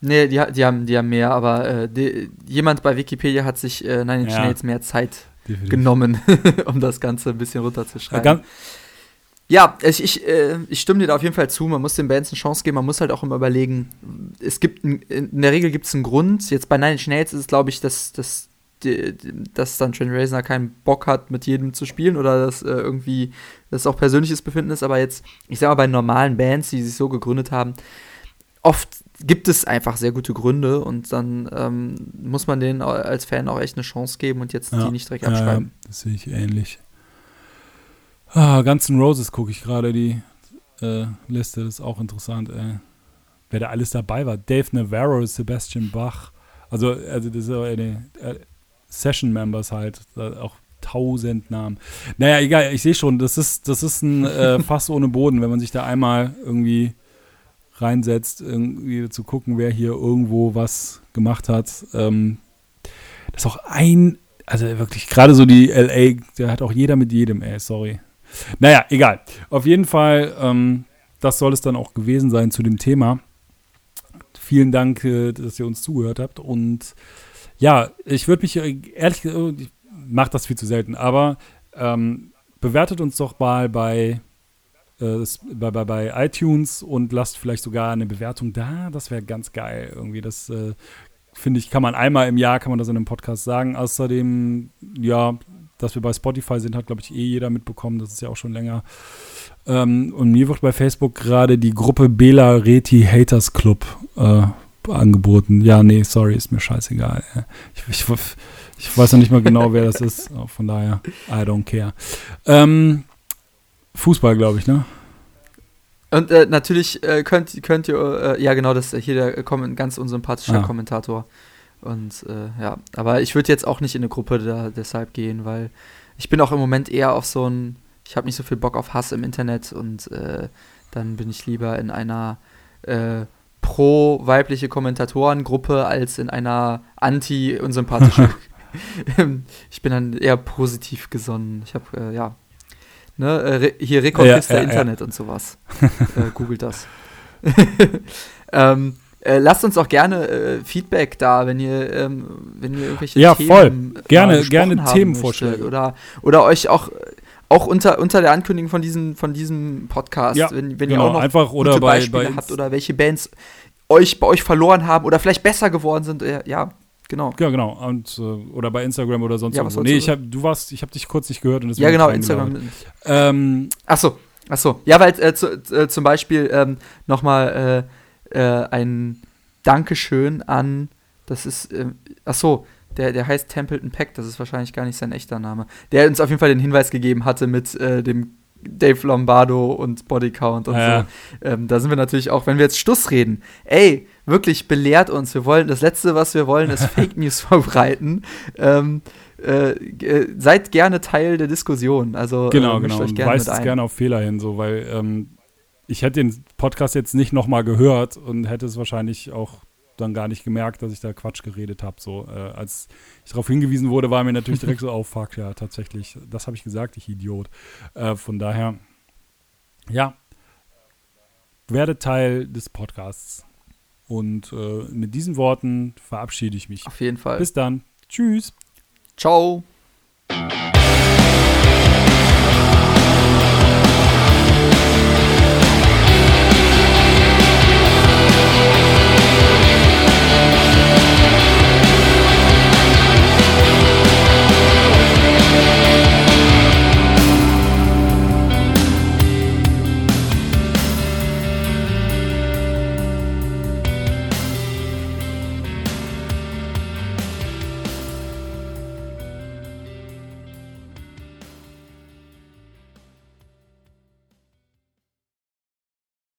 Nee, die, die, haben, die haben mehr, aber äh, die, jemand bei Wikipedia hat sich äh, Nine Inch Ja. Nails mehr Zeit Definitiv. genommen, *laughs* um das Ganze ein bisschen runterzuschreiben. Ja, ich, ich, äh, ich stimme dir da auf jeden Fall zu. Man muss den Bands eine Chance geben. Man muss halt auch immer überlegen, es gibt, ein, in der Regel gibt es einen Grund. Jetzt bei Nine Inch Nails ist es, glaube ich, dass, die- dass dann Trent Reznor keinen Bock hat, mit jedem zu spielen oder dass äh, irgendwie das auch persönliches Befinden ist. Aber jetzt, ich sag mal, bei normalen Bands, die sich so gegründet haben, oft gibt es einfach sehr gute Gründe und dann ähm, muss man denen als Fan auch echt eine Chance geben und jetzt Ja, die nicht direkt Ja, abschreiben. das sehe ich ähnlich. Ah, Guns N' Roses gucke ich gerade die äh, Liste, das ist auch interessant, ey. Wer da alles dabei war. Dave Navarro, Sebastian Bach. Also, also das ist eine äh, Session-Members halt. Da auch tausend Namen. Naja, egal, ich sehe schon, das ist, das ist ein äh, *laughs* Fass ohne Boden, wenn man sich da einmal irgendwie reinsetzt, irgendwie zu gucken, wer hier irgendwo was gemacht hat. Ähm, das ist auch ein, also wirklich, gerade so die LA, der hat auch jeder mit jedem, ey, sorry. Naja, egal. Auf jeden Fall, ähm, das soll es dann auch gewesen sein zu dem Thema. Vielen Dank, äh, dass ihr uns zugehört habt. Und ja, ich würde mich äh, ehrlich gesagt, ich mache das viel zu selten, aber ähm, bewertet uns doch mal bei, äh, bei, bei, bei iTunes und lasst vielleicht sogar eine Bewertung da. Das wäre ganz geil. Irgendwie, das äh, finde ich, kann man einmal im Jahr, kann man das in einem Podcast sagen. Außerdem, ja, dass wir bei Spotify sind, hat, glaube ich, eh jeder mitbekommen. Das ist ja auch schon länger. Ähm, und mir wird bei Facebook gerade die Gruppe Bela Reti Haters Club äh, angeboten. Ja, nee, sorry, ist mir scheißegal. Ich, ich, ich weiß noch nicht mal genau, wer das ist. Von daher, I don't care. Ähm, Fußball, glaube ich, ne? Und äh, natürlich äh, könnt, könnt ihr, äh, ja genau, das ist hier der ein ganz unsympathischer ah. Kommentator. Und äh, ja, aber ich würde jetzt auch nicht in eine Gruppe da deshalb gehen, weil ich bin auch im Moment eher auf so ein, ich habe nicht so viel Bock auf Hass im Internet und äh, dann bin ich lieber in einer äh, pro-weibliche Kommentarorengruppe als in einer anti-unsympathische. *laughs* ich bin dann eher positiv gesonnen. Ich habe, ja, Ne, äh, hier Reconquista ja, ja, Internet ja. und sowas. *laughs* äh, googelt das. *laughs* ähm, äh, lasst uns auch gerne äh, Feedback da, wenn ihr, ähm, wenn ihr irgendwelche ja, Themen voll. Gerne, gerne Themenvorschläge. Oder, oder euch auch, auch unter, unter der Ankündigung von diesem, von diesem Podcast, ja, wenn, wenn genau, ihr auch noch einfach oder gute bei, Beispiele bei habt oder welche Bands euch bei euch verloren haben oder vielleicht besser geworden sind, äh, ja, Genau. Ja, genau. Und, äh, oder bei Instagram oder sonst ja, was. Nee, ich hab, du warst, ich habe dich kurz nicht gehört. Und ja, genau, Instagram. Ähm, Achso, achso. Ja, weil äh, zu, äh, zum Beispiel ähm, nochmal äh, äh, ein Dankeschön an, das ist, äh, achso, der, der heißt Templeton Peck, das ist wahrscheinlich gar nicht sein echter Name. Der uns auf jeden Fall den Hinweis gegeben hatte mit dem Dave Lombardo und Bodycount und ja. so. Ähm, da sind wir natürlich auch, wenn wir jetzt Stuss reden, ey, wirklich belehrt uns. Wir wollen, das Letzte, was wir wollen, ist *laughs* Fake News verbreiten. Ähm, äh, äh, seid gerne Teil der Diskussion. Also genau, äh, genau. Euch gerne weist es gerne auf Fehler hin, so weil ähm, ich hätte den Podcast jetzt nicht nochmal gehört und hätte es wahrscheinlich auch dann gar nicht gemerkt, dass ich da Quatsch geredet habe. So, äh, als ich darauf hingewiesen wurde, war mir natürlich direkt so, *laughs* oh fuck, ja, tatsächlich, das habe ich gesagt, ich Idiot. Äh, von daher, ja, werde Teil des Podcasts. Und äh, mit diesen Worten verabschiede ich mich. Auf jeden Fall. Bis dann. Tschüss. Ciao.